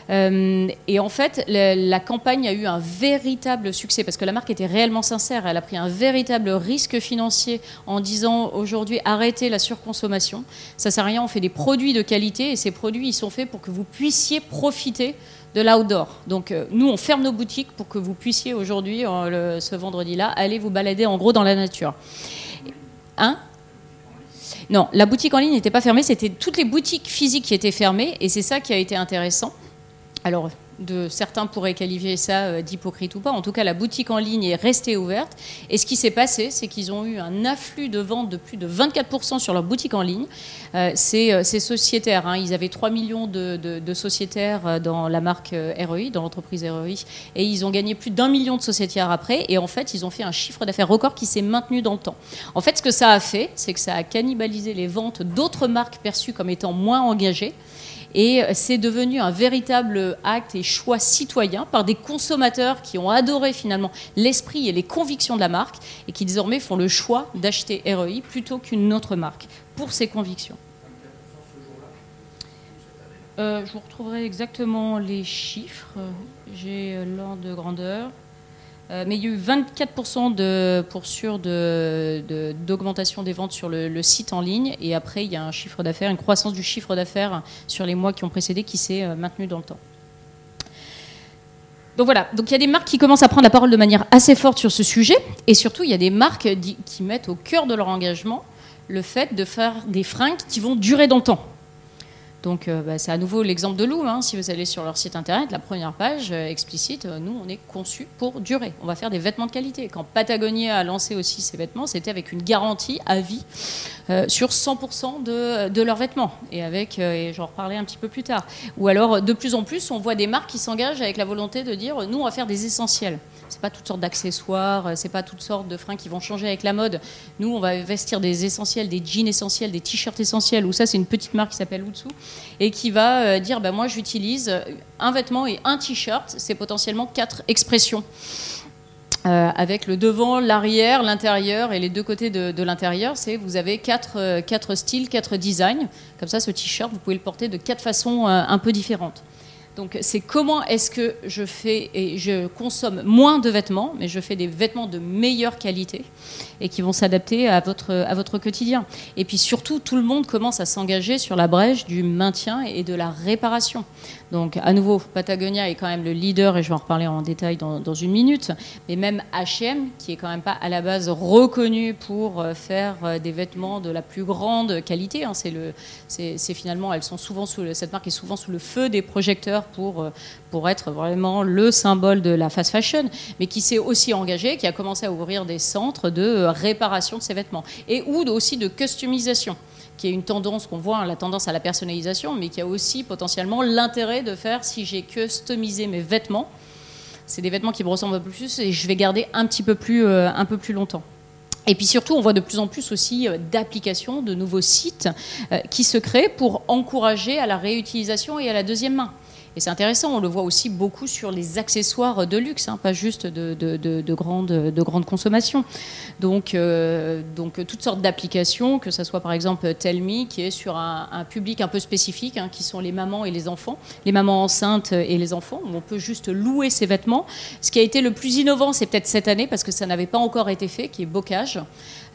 Euh, et en fait, la, campagne a eu un véritable succès parce que la marque était réellement sincère. Elle a pris un véritable risque financier en disant aujourd'hui arrêtez la surconsommation. Ça sert à rien, on fait des produits de qualité et ces produits ils sont faits pour que vous puissiez profiter de l'outdoor. Donc euh, nous, on ferme nos boutiques pour que vous puissiez aujourd'hui, ce vendredi-là, aller vous balader en gros dans la nature. Hein? Non, la boutique en ligne n'était pas fermée, c'était toutes les boutiques physiques qui étaient fermées, et c'est ça qui a été intéressant. Alors, de, certains pourraient qualifier ça euh, d'hypocrite ou pas. En tout cas, la boutique en ligne est restée ouverte. Et ce qui s'est passé, c'est qu'ils ont eu un afflux de ventes de plus de 24% sur leur boutique en ligne. Euh, c'est euh, sociétaire. Hein. Ils avaient 3 millions de, sociétaires dans la marque REI, dans l'entreprise REI. Et ils ont gagné plus d'un million de sociétaires après. Et en fait, ils ont fait un chiffre d'affaires record qui s'est maintenu dans le temps. En fait, ce que ça a fait, c'est que ça a cannibalisé les ventes d'autres marques perçues comme étant moins engagées. Et c'est devenu un véritable acte et choix citoyen par des consommateurs qui ont adoré finalement l'esprit et les convictions de la marque et qui désormais font le choix d'acheter REI plutôt qu'une autre marque pour ses convictions. Euh, je vous retrouverai exactement les chiffres. J'ai l'ordre de grandeur. Euh, mais il y a eu 24% de, pour sûr d'augmentation de, des ventes sur le, site en ligne. Et après, il y a un chiffre d'affaires, une croissance du chiffre d'affaires sur les mois qui ont précédé qui s'est euh, maintenu dans le temps. Donc voilà, donc il y a des marques qui commencent à prendre la parole de manière assez forte sur ce sujet, et surtout il y a des marques qui mettent au cœur de leur engagement le fait de faire des fringues qui vont durer dans le temps. Donc euh, bah, c'est à nouveau l'exemple de Lou. Hein. Si vous allez sur leur site internet, la première page euh, explicite, euh, nous on est conçu pour durer. On va faire des vêtements de qualité. Quand Patagonia a lancé aussi ses vêtements, c'était avec une garantie à vie sur 100% de, de, leurs vêtements. Et avec, et j'en reparlerai un petit peu plus tard. Ou alors de plus en plus, on voit des marques qui s'engagent avec la volonté de dire, nous on va faire des essentiels c'est pas toutes sortes d'accessoires, c'est pas toutes sortes de fringues qui vont changer avec la mode. Nous, on va vestir des essentiels, des jeans essentiels, des t-shirts essentiels. Ou ça, c'est une petite marque qui s'appelle Utsu et qui va euh, dire, ben moi, j'utilise un vêtement et un t-shirt. C'est potentiellement quatre expressions. Euh, avec le devant, l'arrière, l'intérieur et les deux côtés de, l'intérieur, c'est vous avez quatre, euh, quatre, styles, quatre designs. Comme ça, ce t-shirt, vous pouvez le porter de quatre façons un peu différentes. Donc c'est comment est-ce que je fais et je consomme moins de vêtements, mais je fais des vêtements de meilleure qualité et qui vont s'adapter à votre, à votre quotidien. Et puis surtout, tout le monde commence à s'engager sur la brèche du maintien et de la réparation. Donc à nouveau, Patagonia est quand même le leader, et je vais en reparler en détail dans, une minute, mais même H&M, qui est quand même pas à la base reconnu pour euh, faire euh, des vêtements de la plus grande qualité. Hein. c'est le, c'est, finalement, elles sont souvent sous cette marque est souvent sous le feu des projecteurs pour euh, pour être vraiment le symbole de la fast fashion, mais qui s'est aussi engagé, qui a commencé à ouvrir des centres de réparation de ses vêtements et ou aussi de customisation qui est une tendance qu'on voit, hein, la tendance à la personnalisation, mais qui a aussi potentiellement l'intérêt de faire, si j'ai customisé mes vêtements, c'est des vêtements qui me ressemblent un peu plus et je vais garder un petit peu plus, euh, un peu plus longtemps. Et puis surtout, on voit de plus en plus aussi euh, d'applications, de nouveaux sites euh, qui se créent pour encourager à la réutilisation et à la deuxième main. Et c'est intéressant, on le voit aussi beaucoup sur les accessoires de luxe, hein, pas juste de, de, de, grande, de grande consommation. Donc, euh, donc toutes sortes d'applications, que ce soit par exemple Telmi, qui est sur un, public un peu spécifique, hein, qui sont les mamans et les enfants, les mamans enceintes et les enfants, où on peut juste louer ses vêtements. Ce qui a été le plus innovant, c'est peut-être cette année, parce que ça n'avait pas encore été fait, qui est Bocage.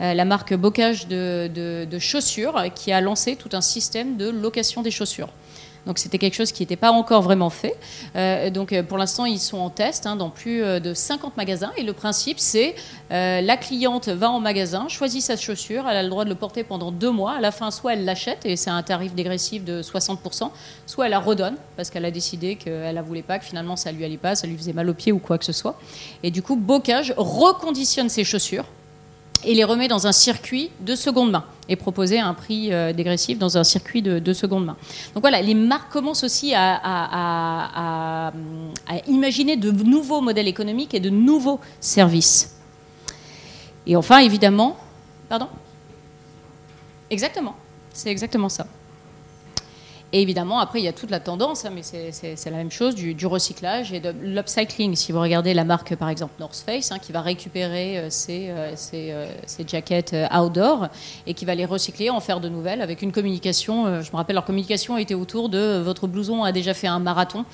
Euh, la marque Bocage de, de, chaussures, qui a lancé tout un système de location des chaussures. Donc c'était quelque chose qui n'était pas encore vraiment fait. Euh, donc euh, pour l'instant, ils sont en test hein, dans plus euh, de 50 magasins. Et le principe, c'est la cliente va en magasin, choisit sa chaussure, elle a le droit de le porter pendant deux mois. À la fin, soit elle l'achète et c'est un tarif dégressif de 60%, soit elle la redonne parce qu'elle a décidé qu'elle la voulait pas, que finalement ça lui allait pas, ça lui faisait mal aux pieds ou quoi que ce soit. Et du coup, Bocage reconditionne ses chaussures et les remet dans un circuit de seconde main et proposer un prix euh, dégressif dans un circuit de, seconde main. Donc voilà, les marques commencent aussi à, imaginer de nouveaux modèles économiques et de nouveaux services. Et enfin, évidemment, pardon? Exactement, c'est exactement ça. Et évidemment, après, il y a toute la tendance, hein, mais c'est la même chose, du, recyclage et de l'upcycling. Si vous regardez la marque, par exemple, North Face, hein, qui va récupérer euh, ses, euh, euh, jackets outdoor et qui va les recycler, en faire de nouvelles, avec une communication. je me rappelle, leur communication était autour de votre blouson a déjà fait un marathon.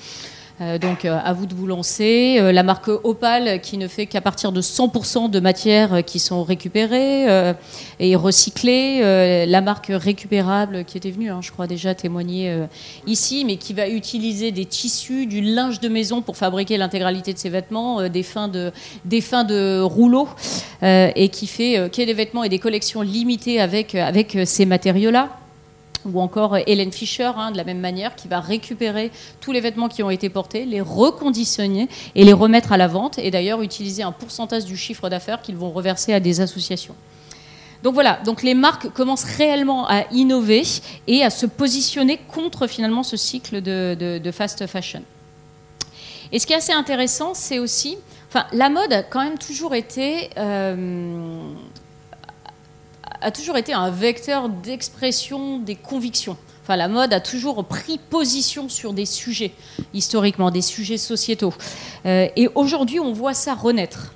Euh, donc euh, à vous de vous lancer. Euh, la marque Opal qui ne fait qu'à partir de 100% de matières qui sont récupérées et recyclées. la marque Récupérable qui était venue, hein, je crois déjà témoigner ici, mais qui va utiliser des tissus, du linge de maison pour fabriquer l'intégralité de ses vêtements, des fins de rouleaux et qui fait qui a des vêtements et des collections limitées avec avec ces matériaux-là ou encore Hélène Fischer, hein, de la même manière, qui va récupérer tous les vêtements qui ont été portés, les reconditionner et les remettre à la vente, et d'ailleurs utiliser un pourcentage du chiffre d'affaires qu'ils vont reverser à des associations. Donc voilà, donc les marques commencent réellement à innover et à se positionner contre finalement ce cycle de, fast fashion. Et ce qui est assez intéressant, c'est aussi, enfin, la mode a quand même toujours été euh, a toujours été un vecteur d'expression des convictions. Enfin, la mode a toujours pris position sur des sujets, historiquement, des sujets sociétaux. Euh, et aujourd'hui, on voit ça renaître.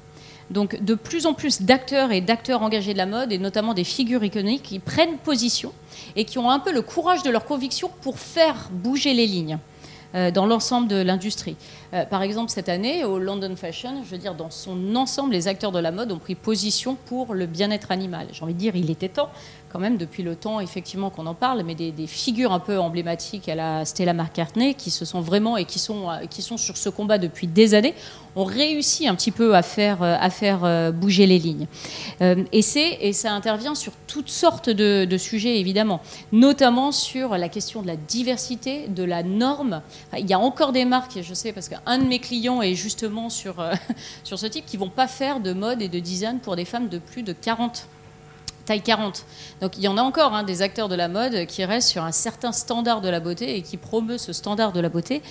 Donc, de plus en plus d'acteurs et d'acteurs engagés de la mode, et notamment des figures iconiques, qui prennent position et qui ont un peu le courage de leurs convictions pour faire bouger les lignes. Euh, dans l'ensemble de l'industrie. Euh, par exemple, cette année, au London Fashion, je veux dire, dans son ensemble, les acteurs de la mode ont pris position pour le bien-être animal. J'ai envie de dire, il était temps, quand même, depuis le temps, effectivement, qu'on en parle, mais des, figures un peu emblématiques à la Stella McCartney, qui se sont vraiment et qui sont, euh, qui sont sur ce combat depuis des années, ont réussi un petit peu à faire, à faire bouger les lignes. Et, et ça intervient sur toutes sortes de, sujets, évidemment, notamment sur la question de la diversité, de la norme, il y a encore des marques, je sais, parce qu'un de mes clients est justement sur, euh, sur ce type, qui vont pas faire de mode et de design pour des femmes de plus de 40 taille 40. Donc il y en a encore hein, des acteurs de la mode qui restent sur un certain standard de la beauté et qui promeut ce standard de la beauté.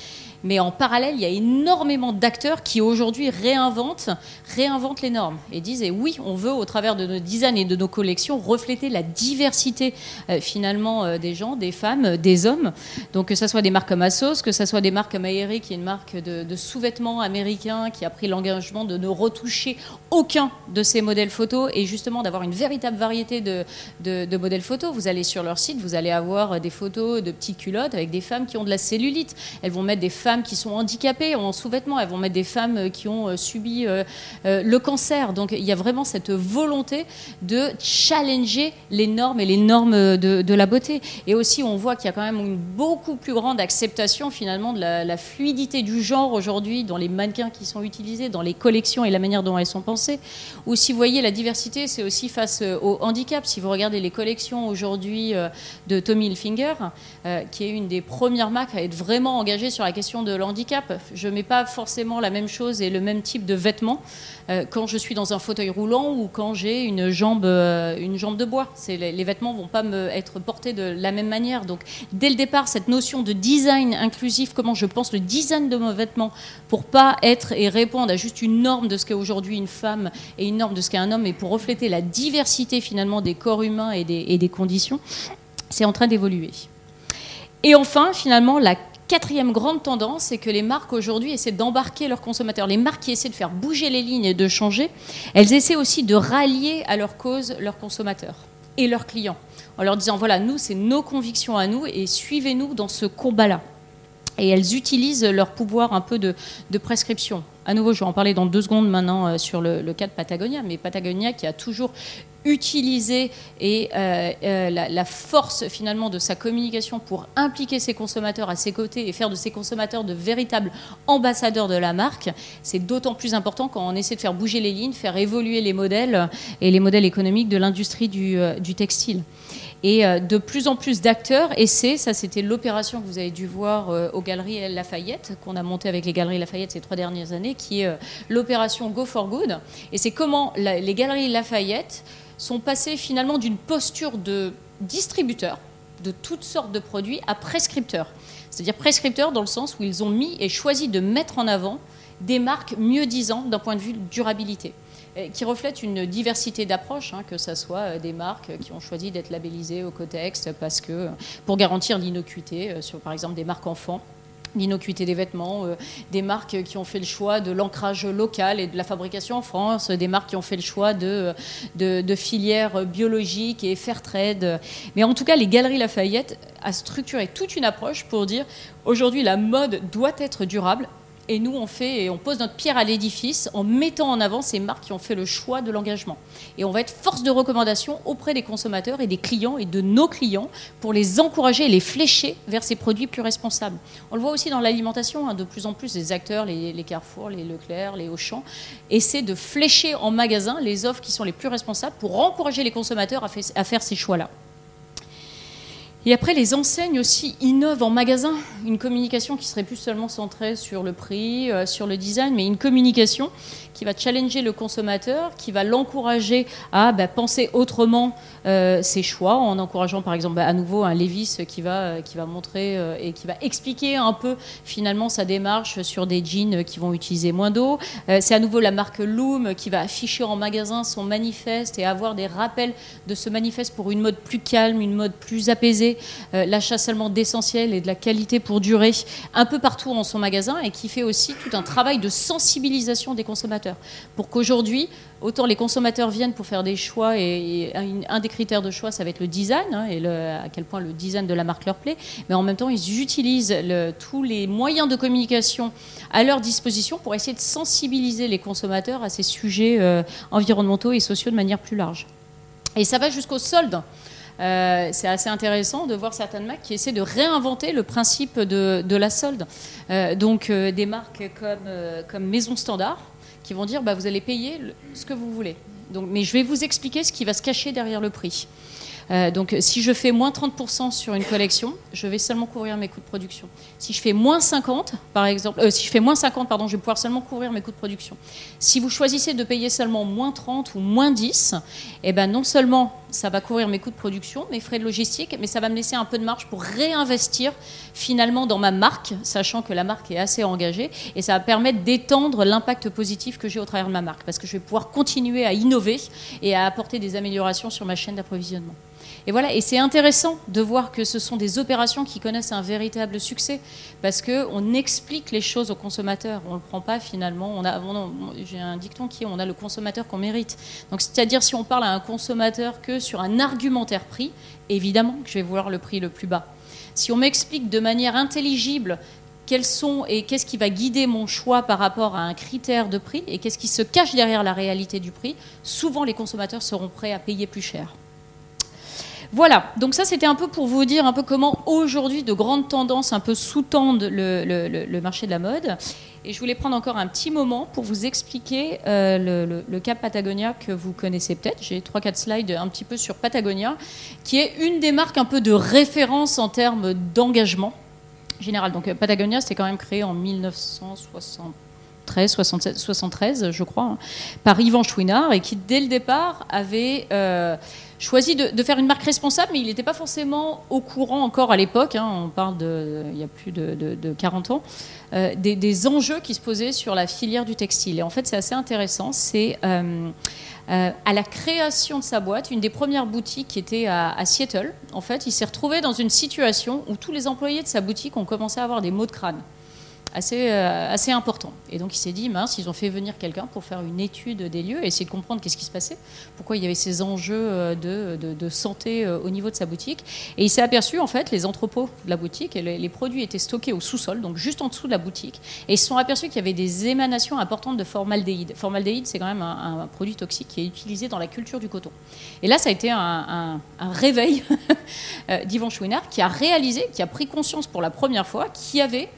Mais en parallèle, il y a énormément d'acteurs qui aujourd'hui réinventent, réinventent les normes et disent et oui, on veut au travers de nos designs et de nos collections refléter la diversité euh, finalement euh, des gens, des femmes, des hommes. Donc que ce soit des marques comme Asos, que ce soit des marques comme Aerie, qui est une marque de, sous-vêtements américains qui a pris l'engagement de ne retoucher aucun de ces modèles photos et justement d'avoir une véritable variété de, modèles photos. Vous allez sur leur site, vous allez avoir des photos de petites culottes avec des femmes qui ont de la cellulite. Elles vont mettre des qui sont handicapées en sous-vêtements, elles vont mettre des femmes euh, qui ont euh, subi euh, le cancer. Donc il y a vraiment cette volonté de challenger les normes et les normes de, la beauté. Et aussi, on voit qu'il y a quand même une beaucoup plus grande acceptation finalement de la, fluidité du genre aujourd'hui dans les mannequins qui sont utilisés, dans les collections et la manière dont elles sont pensées. Ou si vous voyez la diversité, c'est aussi face au handicap. Si vous regardez les collections aujourd'hui de Tommy Hilfiger, qui est une des premières marques à être vraiment engagée sur la question de handicap. Je ne mets pas forcément la même chose et le même type de vêtements euh, quand je suis dans un fauteuil roulant ou quand j'ai une jambe, euh, une jambe de bois. Les, vêtements ne vont pas me être portés de la même manière. Donc, dès le départ, cette notion de design inclusif, comment je pense le design de mon vêtement pour pas être et répondre à juste une norme de ce qu'est aujourd'hui une femme et une norme de ce qu'est un homme, et pour refléter la diversité finalement des corps humains et des conditions, c'est en train d'évoluer. Et enfin, finalement, la Quatrième grande tendance, c'est que les marques aujourd'hui essaient d'embarquer leurs consommateurs. Les marques qui essaient de faire bouger les lignes et de changer, elles essaient aussi de rallier à leur cause leurs consommateurs et leurs clients, en leur disant voilà, nous, c'est nos convictions à nous et suivez-nous dans ce combat-là. Et elles utilisent leur pouvoir un peu de, prescription. À nouveau, je vais en parler dans deux secondes maintenant euh, sur le, cas de Patagonia, mais Patagonia qui a toujours utiliser et euh, euh, la, force finalement de sa communication pour impliquer ses consommateurs à ses côtés et faire de ses consommateurs de véritables ambassadeurs de la marque, c'est d'autant plus important quand on essaie de faire bouger les lignes, faire évoluer les modèles et les modèles économiques de l'industrie du, textile. Et de plus en plus d'acteurs essaient, ça c'était l'opération que vous avez dû voir aux Galeries Lafayette, qu'on a montée avec les Galeries Lafayette ces trois dernières années, qui est l'opération Go for Good. Et c'est comment les Galeries Lafayette sont passés finalement d'une posture de distributeur de toutes sortes de produits à prescripteur. C'est-à-dire prescripteur dans le sens où ils ont mis et choisi de mettre en avant des marques mieux disantes d'un point de vue durabilité qui reflètent une diversité d'approches, hein, que ce soit euh, des marques qui ont choisi d'être labellisées au Cotex parce que, pour garantir l'innocuité, euh, sur par exemple des marques enfants, l'innocuité des vêtements, euh, des marques qui ont fait le choix de l'ancrage local et de la fabrication en France, des marques qui ont fait le choix de, de, filières biologiques et fair trade. Mais en tout cas, les Galeries Lafayette a structuré toute une approche pour dire aujourd'hui la mode doit être durable et nous, on fait on pose notre pierre à l'édifice en mettant en avant ces marques qui ont fait le choix de l'engagement. Et on va être force de recommandation auprès des consommateurs et des clients et de nos clients pour les encourager et les flécher vers ces produits plus responsables. On le voit aussi dans l'alimentation, hein, de plus en plus les acteurs, les, Carrefour, les Leclerc, les Auchan, essaient de flécher en magasin les offres qui sont les plus responsables pour encourager les consommateurs à faire ces choix-là. Et après, les enseignes aussi innovent en magasin. Une communication qui serait plus seulement centrée sur le prix, euh, sur le design, mais une communication qui va challenger le consommateur, qui va l'encourager à bah, penser autrement euh, ses choix, en encourageant par exemple bah, à nouveau un Levis qui va, euh, qui va montrer euh, et qui va expliquer un peu finalement sa démarche sur des jeans qui vont utiliser moins d'eau. C'est à nouveau la marque Loom qui va afficher en magasin son manifeste et avoir des rappels de ce manifeste pour une mode plus calme, une mode plus apaisée, l'achat seulement d'essentiel et de la qualité pour durer un peu partout en son magasin et qui fait aussi tout un travail de sensibilisation des consommateurs. Pour qu'aujourd'hui, autant les consommateurs viennent pour faire des choix, et, un des critères de choix, ça va être le design, hein, et à quel point le design de la marque leur plaît, mais en même temps, ils utilisent tous les moyens de communication à leur disposition pour essayer de sensibiliser les consommateurs à ces sujets euh, environnementaux et sociaux de manière plus large. Et ça va jusqu'au solde. Euh, c'est assez intéressant de voir certaines marques qui essaient de réinventer le principe de, la solde. Euh, donc des marques comme Maison Standard, qui vont dire bah, vous allez payer ce que vous voulez. Mais je vais vous expliquer ce qui va se cacher derrière le prix. Euh, donc si je fais moins 30% sur une collection, je vais seulement couvrir mes coûts de production. Si je fais moins 50, par exemple, euh, si je fais moins 50, pardon, je vais pouvoir seulement couvrir mes coûts de production. Si vous choisissez de payer seulement moins 30 ou moins 10, eh ben non seulement ça va couvrir mes coûts de production, mes frais de logistique, mais ça va me laisser un peu de marge pour réinvestir finalement dans ma marque, sachant que la marque est assez engagée, et ça va permettre d'étendre l'impact positif que j'ai au travers de ma marque, parce que je vais pouvoir continuer à innover et à apporter des améliorations sur ma chaîne d'approvisionnement. Et voilà, et c'est intéressant de voir que ce sont des opérations qui connaissent un véritable succès parce qu'on explique les choses aux consommateurs. On ne le prend pas finalement. On a, j'ai un dicton qui est on a le consommateur qu'on mérite. Donc c'est-à-dire si on parle à un consommateur que sur un argumentaire prix, évidemment que je vais vouloir le prix le plus bas. Si on m'explique de manière intelligible quels sont et qu'est-ce qui va guider mon choix par rapport à un critère de prix et qu'est-ce qui se cache derrière la réalité du prix, souvent les consommateurs seront prêts à payer plus cher. Voilà, donc ça c'était un peu pour vous dire un peu comment aujourd'hui de grandes tendances un peu sous-tendent le, marché de la mode. Et je voulais prendre encore un petit moment pour vous expliquer euh, le, cap Patagonia que vous connaissez peut-être. J'ai 3-4 slides un petit peu sur Patagonia, qui est une des marques un peu de référence en termes d'engagement général. Donc Patagonia, c'est quand même créé en 1973, 73, je crois, hein, par Yvan Chouinard, et qui dès le départ avait... Euh, choisi de, faire une marque responsable, mais il n'était pas forcément au courant encore à l'époque, hein, on parle de, il y a plus de, 40 ans, euh, des, enjeux qui se posaient sur la filière du textile. Et en fait, c'est assez intéressant. C'est euh, à la création de sa boîte, une des premières boutiques qui était à, à Seattle, en fait, il s'est retrouvé dans une situation où tous les employés de sa boutique ont commencé à avoir des maux de crâne assez, euh, assez important. Et donc il s'est dit, mince, ils ont fait venir quelqu'un pour faire une étude des lieux et essayer de comprendre qu'est-ce qui se passait, pourquoi il y avait ces enjeux euh, de, santé euh, au niveau de sa boutique. Et il s'est aperçu, en fait, les entrepôts de la boutique, et les, produits étaient stockés au sous-sol, donc juste en dessous de la boutique, et ils se sont aperçus qu'il y avait des émanations importantes de formaldéhyde. Formaldéhyde, c'est quand même un, produit toxique qui est utilisé dans la culture du coton. Et là, ça a été un, réveil d'Yvan Chouinard qui a réalisé, qui a pris conscience pour la première fois qu'il y avait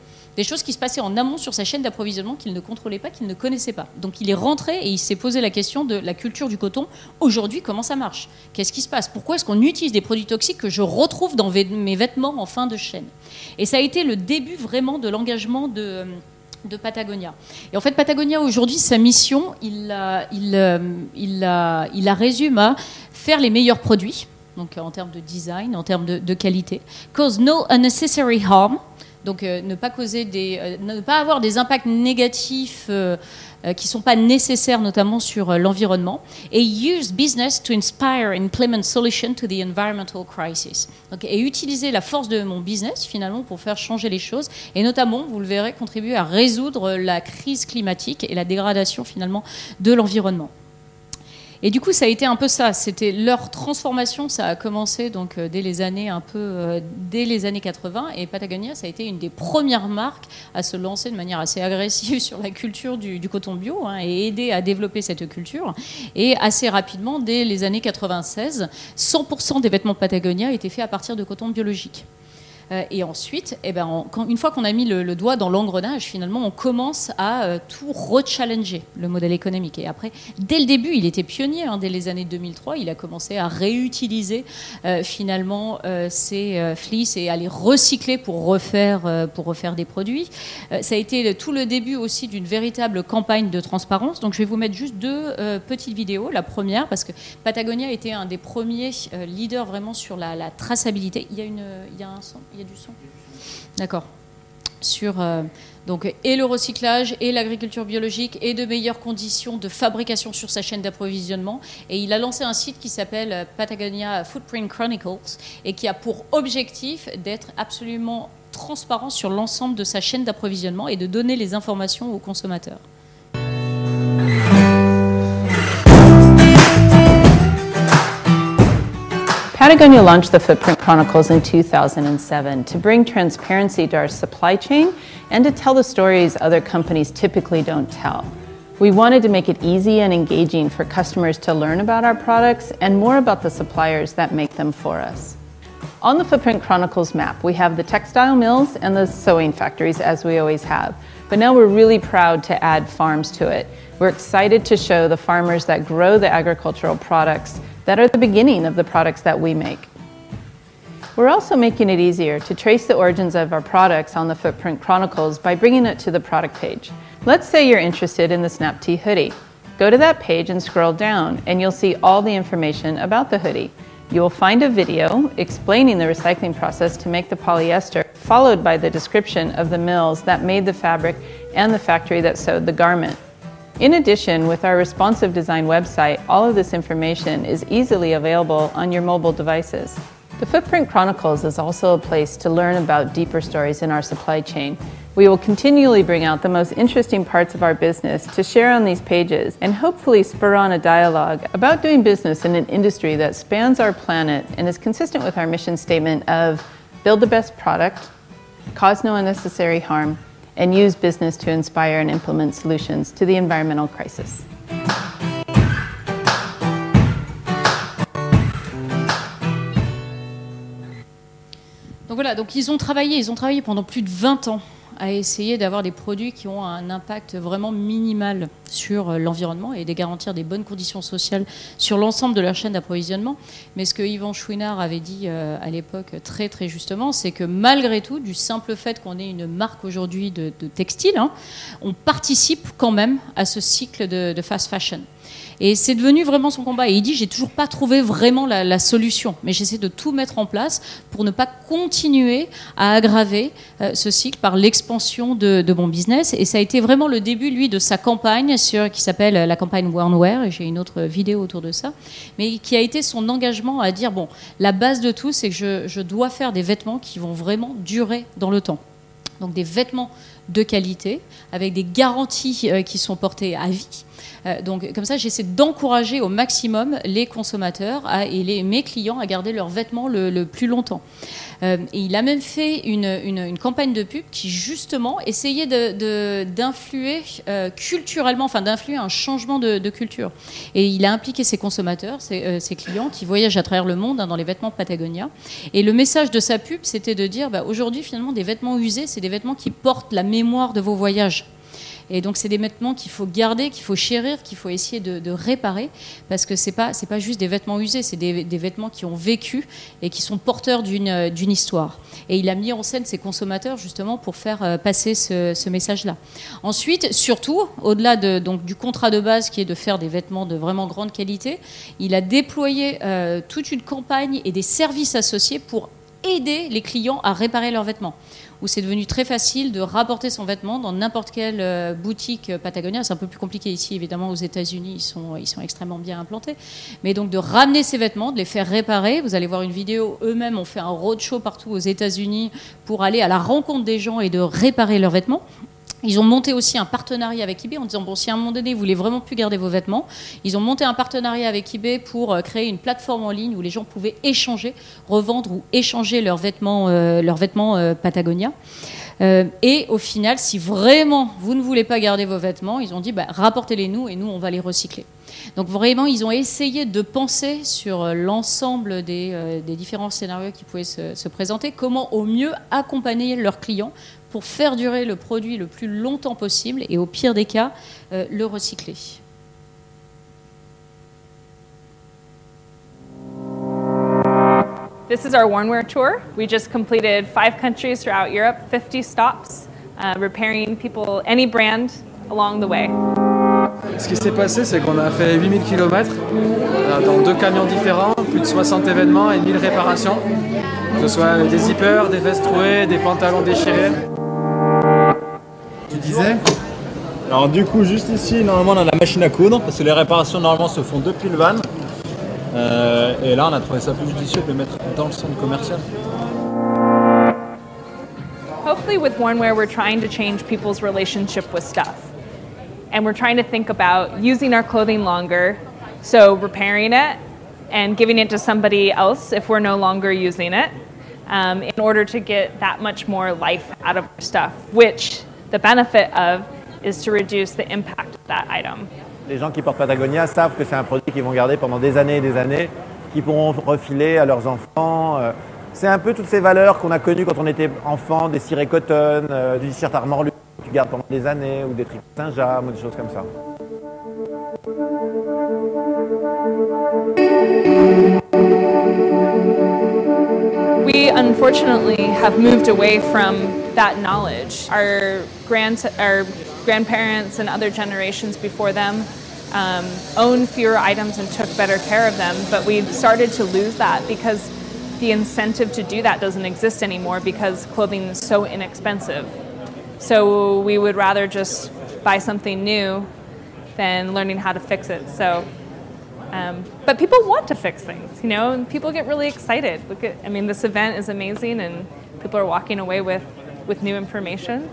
des choses qui se passaient en amont sur sa chaîne d'approvisionnement qu'il ne contrôlait pas, qu'il ne connaissait pas. Donc il est rentré et il s'est posé la question de la culture du coton. Aujourd'hui, comment ça marche? Qu'est-ce qui se passe? Pourquoi est-ce qu'on utilise des produits toxiques que je retrouve dans mes vêtements en fin de chaîne? Et ça a été le début vraiment de l'engagement de de Patagonia. Et en fait, Patagonia, aujourd'hui, sa mission, il la, la résume à faire les meilleurs produits, donc en termes de design, en termes de, de qualité, cause no unnecessary harm, donc euh, ne pas causer euh, ne pas avoir des impacts négatifs euh, qui ne sont pas nécessaires, notamment sur l'environnement. Et use business to inspire and implement solutions to the environmental crisis. Et utiliser la force de mon business finalement pour faire changer les choses et notamment, vous le verrez, contribuer à résoudre la crise climatique et la dégradation finalement de l'environnement. Et du coup, ça a été un peu ça. C'était leur transformation. Ça a commencé donc euh, dès les années un peu euh, dès les années 80. Et Patagonia, ça a été une des premières marques à se lancer de manière assez agressive sur la culture du, coton bio hein, et aider à développer cette culture. Et assez rapidement, dès les années 96, 100% des vêtements Patagonia étaient faits à partir de coton biologique. Euh, et ensuite, eh ben, une fois qu'on a mis le, doigt dans l'engrenage, finalement, on commence à euh, tout rechallenger, le modèle économique. Et après, dès le début, il était pionnier. Hein, dès les années 2003, il a commencé à réutiliser euh, finalement ces fleeces et à les recycler pour refaire, pour refaire des produits. ça a été tout le début aussi d'une véritable campagne de transparence. Donc, je vais vous mettre juste deux petites vidéos. La première, parce que Patagonia était un des premiers leaders vraiment sur la, traçabilité. Il y a, une, il y a un son du son D'accord. Sur euh, donc, et le recyclage et l'agriculture biologique et de meilleures conditions de fabrication sur sa chaîne d'approvisionnement. Et il a lancé un site qui s'appelle Patagonia Footprint Chronicles et qui a pour objectif d'être absolument transparent sur l'ensemble de sa chaîne d'approvisionnement et de donner les informations aux consommateurs. Patagonia launched the Footprint Chronicles in 2007 to bring transparency to our supply chain and to tell the stories other companies typically don't tell. We wanted to make it easy and engaging for customers to learn about our products and more about the suppliers that make them for us. On the Footprint Chronicles map, we have the textile mills and the sewing factories as we always have. But now we're really proud to add farms to it. We're excited to show the farmers that grow the agricultural products that are the beginning of the products that we make. We're also making it easier to trace the origins of our products on the Footprint Chronicles by bringing it to the product page. Let's say you're interested in the Snap Tea hoodie. Go to that page and scroll down, and you'll see all the information about the hoodie. You will find a video explaining the recycling process to make the polyester, followed by the description of the mills that made the fabric and the factory that sewed the garment. In addition, with our responsive design website, all of this information is easily available on your mobile devices. The Footprint Chronicles is also a place to learn about deeper stories in our supply chain. We will continually bring out the most interesting parts of our business to share on these pages and hopefully spur on a dialogue about doing business in an industry that spans our planet and is consistent with our mission statement of build the best product, cause no unnecessary harm, and use business to inspire and implement solutions to the environmental crisis. Donc voilà, donc ils ont travaillé, ils ont travaillé pendant plus de 20 ans à essayer d'avoir des produits qui ont un impact vraiment minimal sur l'environnement et de garantir des bonnes conditions sociales sur l'ensemble de leur chaîne d'approvisionnement. Mais ce que Yvan Chouinard avait dit euh, à l'époque très justement, c'est que malgré tout, du simple fait qu'on ait une marque aujourd'hui de, textile, hein, on participe quand même à ce cycle de fast fashion. Et c'est devenu vraiment son combat. Et il dit j'ai toujours pas trouvé vraiment la, solution, mais j'essaie de tout mettre en place pour ne pas continuer à aggraver euh, ce cycle par l'expansion de, mon business. Et ça a été vraiment le début, lui, de sa campagne qui s'appelle la campagne Wear. Et j'ai une autre vidéo autour de ça, mais qui a été son engagement à dire bon, la base de tout, c'est que je, je dois faire des vêtements qui vont vraiment durer dans le temps. Donc des vêtements de qualité, avec des garanties euh, qui sont portées à vie. Euh, donc comme ça, j'essaie d'encourager au maximum les consommateurs et mes clients à garder leurs vêtements le, plus longtemps. Euh, et il a même fait une, campagne de pub qui justement essayait d'influer culturellement, enfin d'influer un changement de, culture. Et il a impliqué ses consommateurs, ses, clients qui voyagent à travers le monde hein, dans les vêtements Patagonia. Et le message de sa pub, c'était de dire bah, aujourd'hui finalement des vêtements usés, c'est des vêtements qui portent la mémoire de vos voyages. Et donc, c'est des vêtements qu'il faut garder, qu'il faut chérir, qu'il faut essayer de, réparer, parce que c'est pas pas juste des vêtements usés, c'est des, vêtements qui ont vécu et qui sont porteurs d'une d'une histoire. Et il a mis en scène ses consommateurs justement pour faire euh, passer ce, message-là. Ensuite, surtout, au-delà de, du contrat de base qui est de faire des vêtements de vraiment grande qualité, il a déployé euh, toute une campagne et des services associés pour aider les clients à réparer leurs vêtements où c'est devenu très facile de rapporter son vêtement dans n'importe quelle euh, boutique euh, Patagonia. C'est un peu plus compliqué ici, évidemment, aux États-Unis, ils sont, ils sont extrêmement bien implantés. Mais donc de ramener ses vêtements, de les faire réparer. Vous allez voir une vidéo, eux-mêmes ont fait un roadshow partout aux États-Unis pour aller à la rencontre des gens et de réparer leurs vêtements. Ils ont monté aussi un partenariat avec eBay en disant bon si à un moment donné vous voulez vraiment plus garder vos vêtements, ils ont monté un partenariat avec eBay pour euh, créer une plateforme en ligne où les gens pouvaient échanger, revendre ou échanger leurs vêtements, euh, leurs vêtements euh, Patagonia. et au final, si vraiment vous ne voulez pas garder vos vêtements, ils ont dit bah, rapportez-les nous et nous on va les recycler. Donc vraiment, ils ont essayé de penser sur l'ensemble des, différents scénarios qui pouvaient se, se, présenter, comment au mieux accompagner leurs clients pour faire durer le produit le plus longtemps possible et au pire des cas, euh, le recycler. This is our Warnwear tour. We just completed five countries throughout Europe, 50 stops, uh, repairing people, any brand along the way. Ce qui s'est passé, c'est qu'on a fait 8000 km euh, dans deux camions différents, plus de 60 événements et 1000 réparations, que ce soit des zippers, des vestes trouées, des pantalons déchirés. Tu disais Alors du coup, juste ici, normalement, on a la machine à coudre, parce que les réparations, normalement, se font depuis le van. Euh, et là, on a trouvé ça plus judicieux de le mettre dans le centre commercial. Hopefully with Warnwear, we're trying to change people's relationship with stuff. And we're trying to think about using our clothing longer, so repairing it and giving it to somebody else if we're no longer using it, um, in order to get that much more life out of our stuff, which the benefit of is to reduce the impact of that item. Les gens qui portent Patagonia savent que c'est un produit qu'ils vont garder pendant des années et des années, qu'ils pourront refiler à leurs enfants. Euh, c'est un peu toutes ces valeurs qu'on a connues quand on était enfant, des cirés cotton, euh, du t-shirt armor que tu gardes pendant des années, ou des tricots Saint-James, ou des choses comme ça. Unfortunately have moved away from that knowledge. Our, grand, our grandparents and other generations before them um, owned fewer items and took better care of them, but we've started to lose that because the incentive to do that doesn't exist anymore because clothing is so inexpensive. So we would rather just buy something new than learning how to fix it. So um, but people want to fix things, you know, and people get really excited. Look at, I mean, this event is amazing, and people are walking away with, with new information.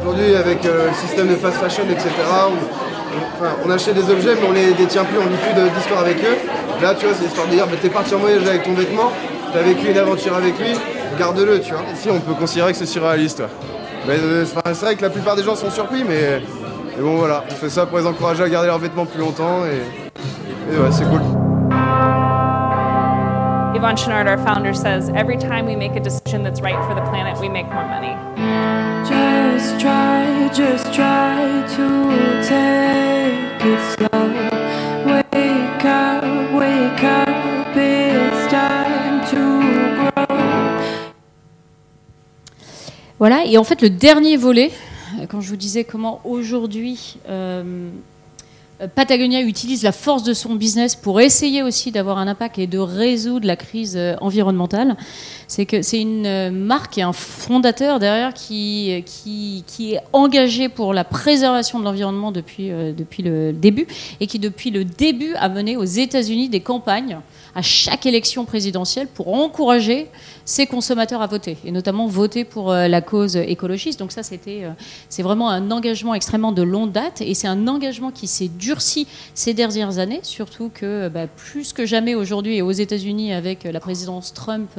Aujourd'hui, avec euh, le système de fast fashion, etc., enfin, on achète des objets, mais on les détient plus, on vit plus d'histoire avec eux. Là, tu vois, c'est l'histoire de dire, bah, t'es parti en voyage avec ton vêtement, t'as vécu une aventure avec lui, garde-le, tu vois. Ici, on peut considérer que c'est surréaliste. Ouais. Euh, c'est vrai que la plupart des gens sont surpris, mais Et bon voilà, on fait ça pour les encourager à garder leurs vêtements plus longtemps et, et ouais, c'est cool. Yvonne Chenard, our founder, says every time we make a decision that's right for the planet, we make more money. Just try, just try to take it slow. Wake up, wake up, it's time to grow. Voilà, et en fait, le dernier volet quand je vous disais comment aujourd'hui euh, Patagonia utilise la force de son business pour essayer aussi d'avoir un impact et de résoudre la crise euh, environnementale. C'est que c'est une euh, marque et un fondateur derrière qui, est engagé pour la préservation de l'environnement depuis, depuis le début et qui depuis le début a mené aux États-Unis des campagnes à chaque élection présidentielle pour encourager ses consommateurs à voter, et notamment voter pour euh, la cause écologiste. Donc ça, c'était, euh, c'est vraiment un engagement extrêmement de longue date, et c'est un engagement qui s'est durci ces dernières années, surtout que bah, plus que jamais aujourd'hui et aux États-Unis avec la présidence Trump,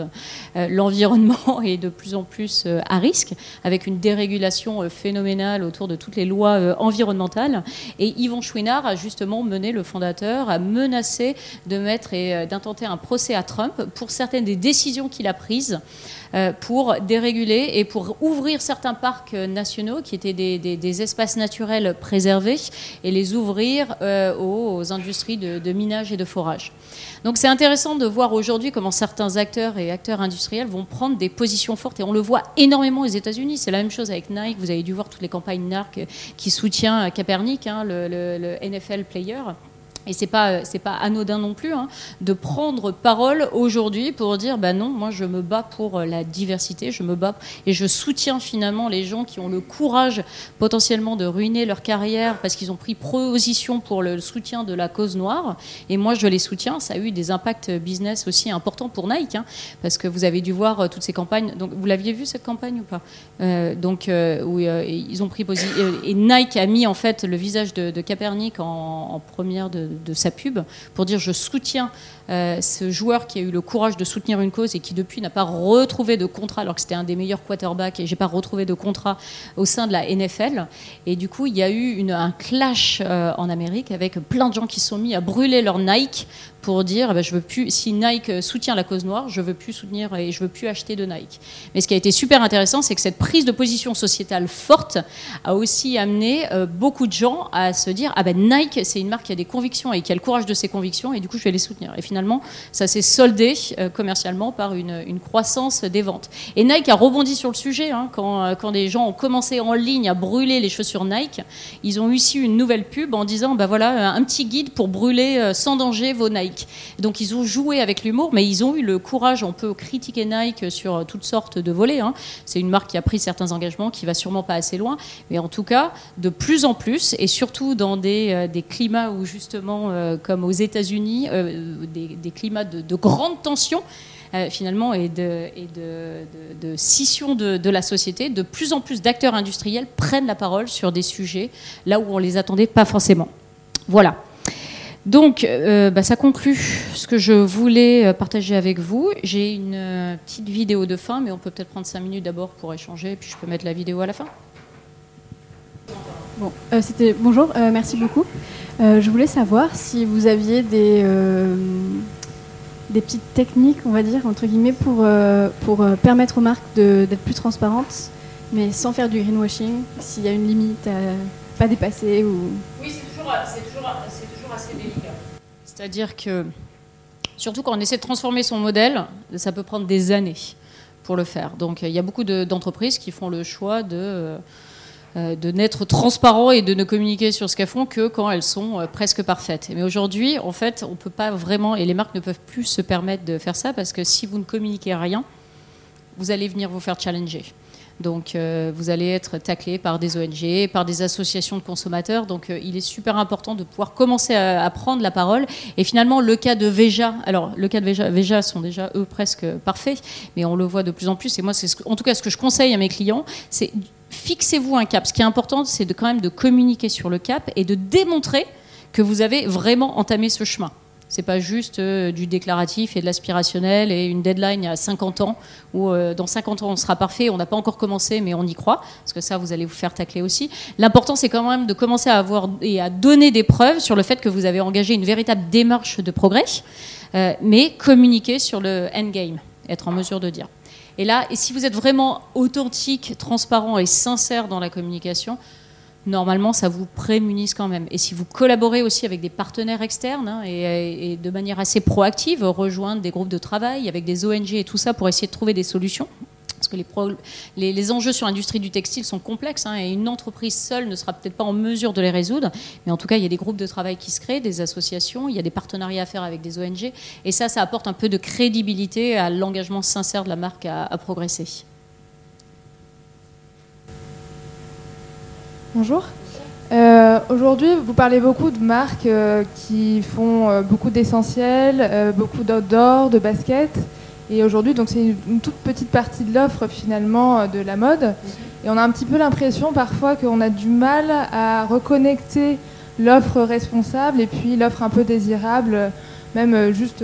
euh, l'environnement est de plus en plus à risque, avec une dérégulation phénoménale autour de toutes les lois environnementales. Et Yvon Chouinard a justement mené le fondateur, a menacé de mettre et d'intenter un procès à Trump pour certaines des décisions qu'il a prises euh, pour déréguler et pour ouvrir certains parcs nationaux qui étaient des, espaces naturels préservés et les ouvrir euh, aux, industries de, minage et de forage. Donc c'est intéressant de voir aujourd'hui comment certains acteurs et acteurs industriels vont prendre des positions fortes et on le voit énormément aux États-Unis. C'est la même chose avec Nike. Vous avez dû voir toutes les campagnes Nike qui soutient Capernic, hein, le NFL player et c'est pas c'est pas anodin non plus hein, de prendre parole aujourd'hui pour dire bah non moi je me bats pour la diversité je me bats et je soutiens finalement les gens qui ont le courage potentiellement de ruiner leur carrière parce qu'ils ont pris position pour le soutien de la cause noire. Et moi je les soutiens. Ça a eu des impacts business aussi importants pour Nike hein, parce que vous avez dû voir euh, toutes ces campagnes. Donc vous l'aviez vu cette campagne ou pas? Euh, donc euh, ils ont pris position et Nike a mis en fait le visage de, de Capernic en première de, de sa pub pour dire je soutiens euh, ce joueur qui a eu le courage de soutenir une cause et qui depuis n'a pas retrouvé de contrat alors que c'était un des meilleurs quarterbacks et j'ai pas retrouvé de contrat au sein de la NFL et du coup il y a eu un clash euh, en Amérique avec plein de gens qui se sont mis à brûler leur Nike pour dire bah, je veux plus si Nike soutient la cause noire je veux plus soutenir et je veux plus acheter de Nike. Mais ce qui a été super intéressant c'est que cette prise de position sociétale forte a aussi amené euh, beaucoup de gens à se dire ah ben Nike c'est une marque qui a des convictions et qui a le courage de ses convictions et du coup je vais les soutenir. Et finalement ça s'est soldé euh, commercialement par une, croissance des ventes. Et Nike a rebondi sur le sujet. Hein, quand, euh, quand des gens ont commencé en ligne à brûler les chaussures Nike, ils ont eu ici une nouvelle pub en disant bah voilà, un petit guide pour brûler euh, sans danger vos Nike. Donc ils ont joué avec l'humour, mais ils ont eu le courage. On peut critiquer Nike sur toutes sortes de volets. Hein. C'est une marque qui a pris certains engagements, qui va sûrement pas assez loin. Mais en tout cas, de plus en plus, et surtout dans des, des climats où justement, comme aux États-Unis, des des, climats de, grande tension. Euh, finalement, et de, de, scission de, la société, de plus en plus d'acteurs industriels prennent la parole sur des sujets là où on les attendait pas forcément. Voilà. Donc, euh, bah, ça conclut ce que je voulais euh, partager avec vous. J'ai une petite vidéo de fin, mais on peut peut-être prendre cinq minutes d'abord pour échanger, puis je peux mettre la vidéo à la fin. Bon, c'était bonjour, merci beaucoup. Euh, je voulais savoir si vous aviez des, euh, des petites techniques, on va dire, entre guillemets, pour, euh, pour permettre aux marques d'être plus transparentes, mais sans faire du greenwashing, s'il y a une limite à pas dépasser. Ou... Oui, c'est toujours, toujours, toujours, assez délicat. C'est-à-dire que, surtout quand on essaie de transformer son modèle, ça peut prendre des années pour le faire. Donc il y a beaucoup d'entreprises qui font le choix de euh, de n'être transparent et de ne communiquer sur ce qu'elles font que quand elles sont euh, presque parfaites. Mais aujourd'hui, en fait, on peut pas vraiment, et les marques ne peuvent plus se permettre de faire ça parce que si vous ne communiquez rien, vous allez venir vous faire challenger. Donc euh, vous allez être taclé par des ONG, par des associations de consommateurs. Donc il est super important de pouvoir commencer à, prendre la parole. Et finalement, le cas de Veja, alors le cas de Veja, Veja sont déjà eux presque parfaits, mais on le voit de plus en plus. Et moi, c'est en tout cas ce que je conseille à mes clients, c'est fixez-vous un cap. Ce qui est important, c'est de quand même de communiquer sur le cap et de démontrer que vous avez vraiment entamé ce chemin. C'est pas juste euh, du déclaratif et de l'aspirationnel et une deadline à 50 ans où euh, dans 50 ans on sera parfait, on n'a pas encore commencé mais on y croit parce que ça vous allez vous faire tacler aussi. L'important c'est quand même de commencer à avoir et à donner des preuves sur le fait que vous avez engagé une véritable démarche de progrès, euh, mais communiquer sur le endgame, être en mesure de dire. Et là, et si vous êtes vraiment authentique, transparent et sincère dans la communication, normalement, ça vous prémunise quand même. Et si vous collaborez aussi avec des partenaires externes hein, et, de manière assez proactive, rejoindre des groupes de travail avec des ONG et tout ça pour essayer de trouver des solutions. Parce que les, les, enjeux sur l'industrie du textile sont complexes hein, et une entreprise seule ne sera peut-être pas en mesure de les résoudre. Mais en tout cas, il y a des groupes de travail qui se créent, des associations, il y a des partenariats à faire avec des ONG. Et ça, ça apporte un peu de crédibilité à l'engagement sincère de la marque à, progresser. Bonjour. Euh, aujourd'hui, vous parlez beaucoup de marques euh, qui font euh, beaucoup d'essentiels, beaucoup d'outdoor, de basket. Et aujourd'hui, donc c'est une, toute petite partie de l'offre finalement de la mode. Et on a un petit peu l'impression parfois qu'on a du mal à reconnecter l'offre responsable et puis l'offre un peu désirable. Même juste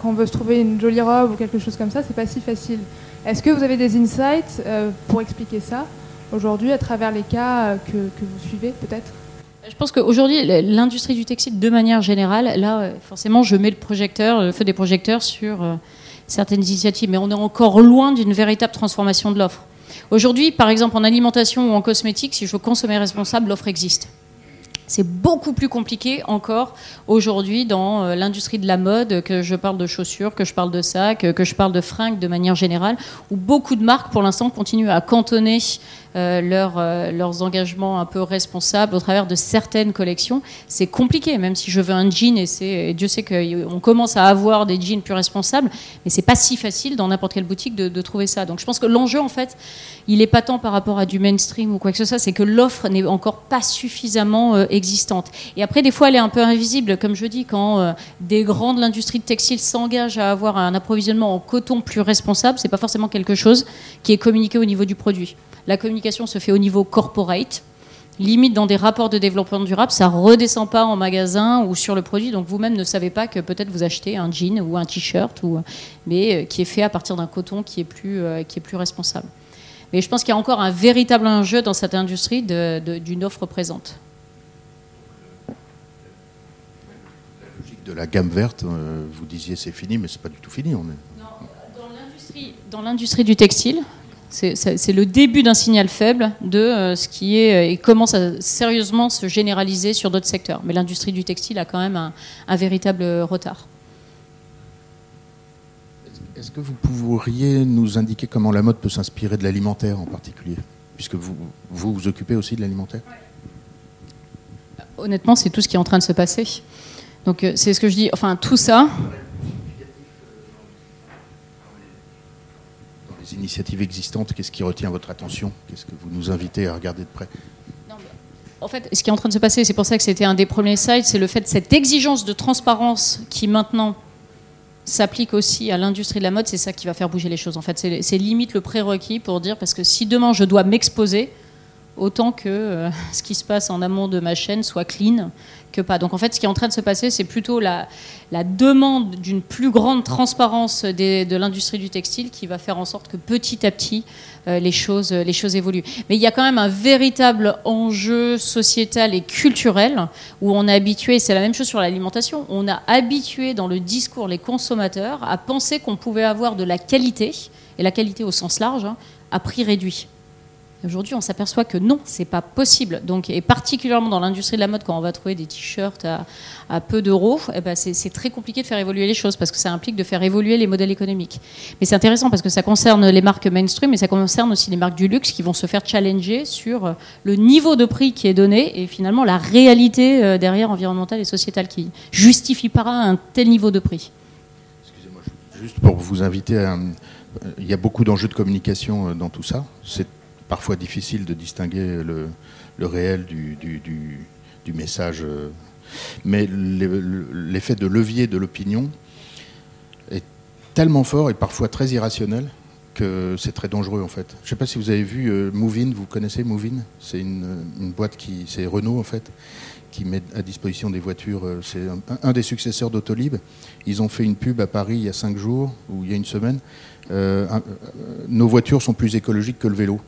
quand on veut se trouver une jolie robe ou quelque chose comme ça, c'est pas si facile. Est-ce que vous avez des insights pour expliquer ça aujourd'hui à travers les cas que, que vous suivez peut-être? Je pense qu'aujourd'hui, l'industrie du textile, de manière générale, là, forcément, je mets le projecteur, le feu des projecteurs sur euh, certaines initiatives, mais on est encore loin d'une véritable transformation de l'offre. Aujourd'hui, par exemple, en alimentation ou en cosmétique, si je veux consommer responsable, l'offre existe. C'est beaucoup plus compliqué encore aujourd'hui dans euh, l'industrie de la mode, que je parle de chaussures, que je parle de sacs, que je parle de fringues de manière générale, où beaucoup de marques pour l'instant continuent à cantonner euh, euh, leurs engagements un peu responsables au travers de certaines collections. C'est compliqué, même si je veux un jean, et, et Dieu sait qu'on commence à avoir des jeans plus responsables, mais c'est pas si facile dans n'importe quelle boutique de, trouver ça. Donc je pense que l'enjeu, en fait, il est pas tant par rapport à du mainstream ou quoi que ce soit, c'est que l'offre n'est encore pas suffisamment euh, Et après, des fois, elle est un peu invisible, comme je dis, quand des grands de l'industrie textile s'engagent à avoir un approvisionnement en coton plus responsable, c'est pas forcément quelque chose qui est communiqué au niveau du produit. La communication se fait au niveau corporate, limite dans des rapports de développement durable, ça redescend pas en magasin ou sur le produit. Donc vous-même ne savez pas que peut-être vous achetez un jean ou un t-shirt, mais euh, qui est fait à partir d'un coton euh, qui est plus responsable. Mais je pense qu'il y a encore un véritable enjeu dans cette industrie d'une offre présente. La logique de la gamme verte, euh, vous disiez c'est fini, mais c'est pas du tout fini. On est... Dans l'industrie du textile, c'est le début d'un signal faible de euh, ce qui est euh, et commence à sérieusement se généraliser sur d'autres secteurs. Mais l'industrie du textile a quand même un, véritable retard. Est-ce que vous pourriez nous indiquer comment la mode peut s'inspirer de l'alimentaire en particulier Puisque vous, vous vous occupez aussi de l'alimentaire? Honnêtement, c'est tout ce qui est en train de se passer. Donc euh, c'est ce que je dis. Enfin, tout ça, initiatives existantes, qu'est-ce qui retient votre attention? Qu'est-ce que vous nous invitez à regarder de près? En fait, ce qui est en train de se passer, c'est pour ça que c'était un des premiers sites, c'est le fait de cette exigence de transparence qui maintenant s'applique aussi à l'industrie de la mode, c'est ça qui va faire bouger les choses. En fait, c'est limite le prérequis pour dire, parce que si demain je dois m'exposer, autant que euh, ce qui se passe en amont de ma chaîne soit clean que pas. Donc en fait, ce qui est en train de se passer, c'est plutôt la, demande d'une plus grande transparence de l'industrie du textile qui va faire en sorte que petit à petit, euh, les, choses, les choses évoluent. Mais il y a quand même un véritable enjeu sociétal et culturel où on a habitué, c'est la même chose sur l'alimentation, on a habitué dans le discours les consommateurs à penser qu'on pouvait avoir de la qualité, et la qualité au sens large, hein, à prix réduit. Aujourd'hui, on s'aperçoit que non, c'est pas possible. Donc, et particulièrement dans l'industrie de la mode, quand on va trouver des t-shirts à, peu d'euros, eh ben c'est très compliqué de faire évoluer les choses parce que ça implique de faire évoluer les modèles économiques. Mais c'est intéressant parce que ça concerne les marques mainstream, mais ça concerne aussi les marques du luxe qui vont se faire challenger sur le niveau de prix qui est donné et finalement la réalité euh, derrière environnementale et sociétale qui justifie pas un tel niveau de prix. Excusez-moi, juste pour vous inviter à. Il y a beaucoup d'enjeux de communication euh, dans tout ça. Parfois difficile de distinguer le, réel du, du, message. Euh, mais l'effet de levier de l'opinion est tellement fort et parfois très irrationnel que c'est très dangereux en fait. Je ne sais pas si vous avez vu euh, Movin, vous connaissez Movin C'est une, boîte qui, c'est Renault en fait, qui met à disposition des voitures. Euh, c'est un, des successeurs d'Autolib. Ils ont fait une pub à Paris il y a cinq jours ou il y a une semaine. nos voitures sont plus écologiques que le vélo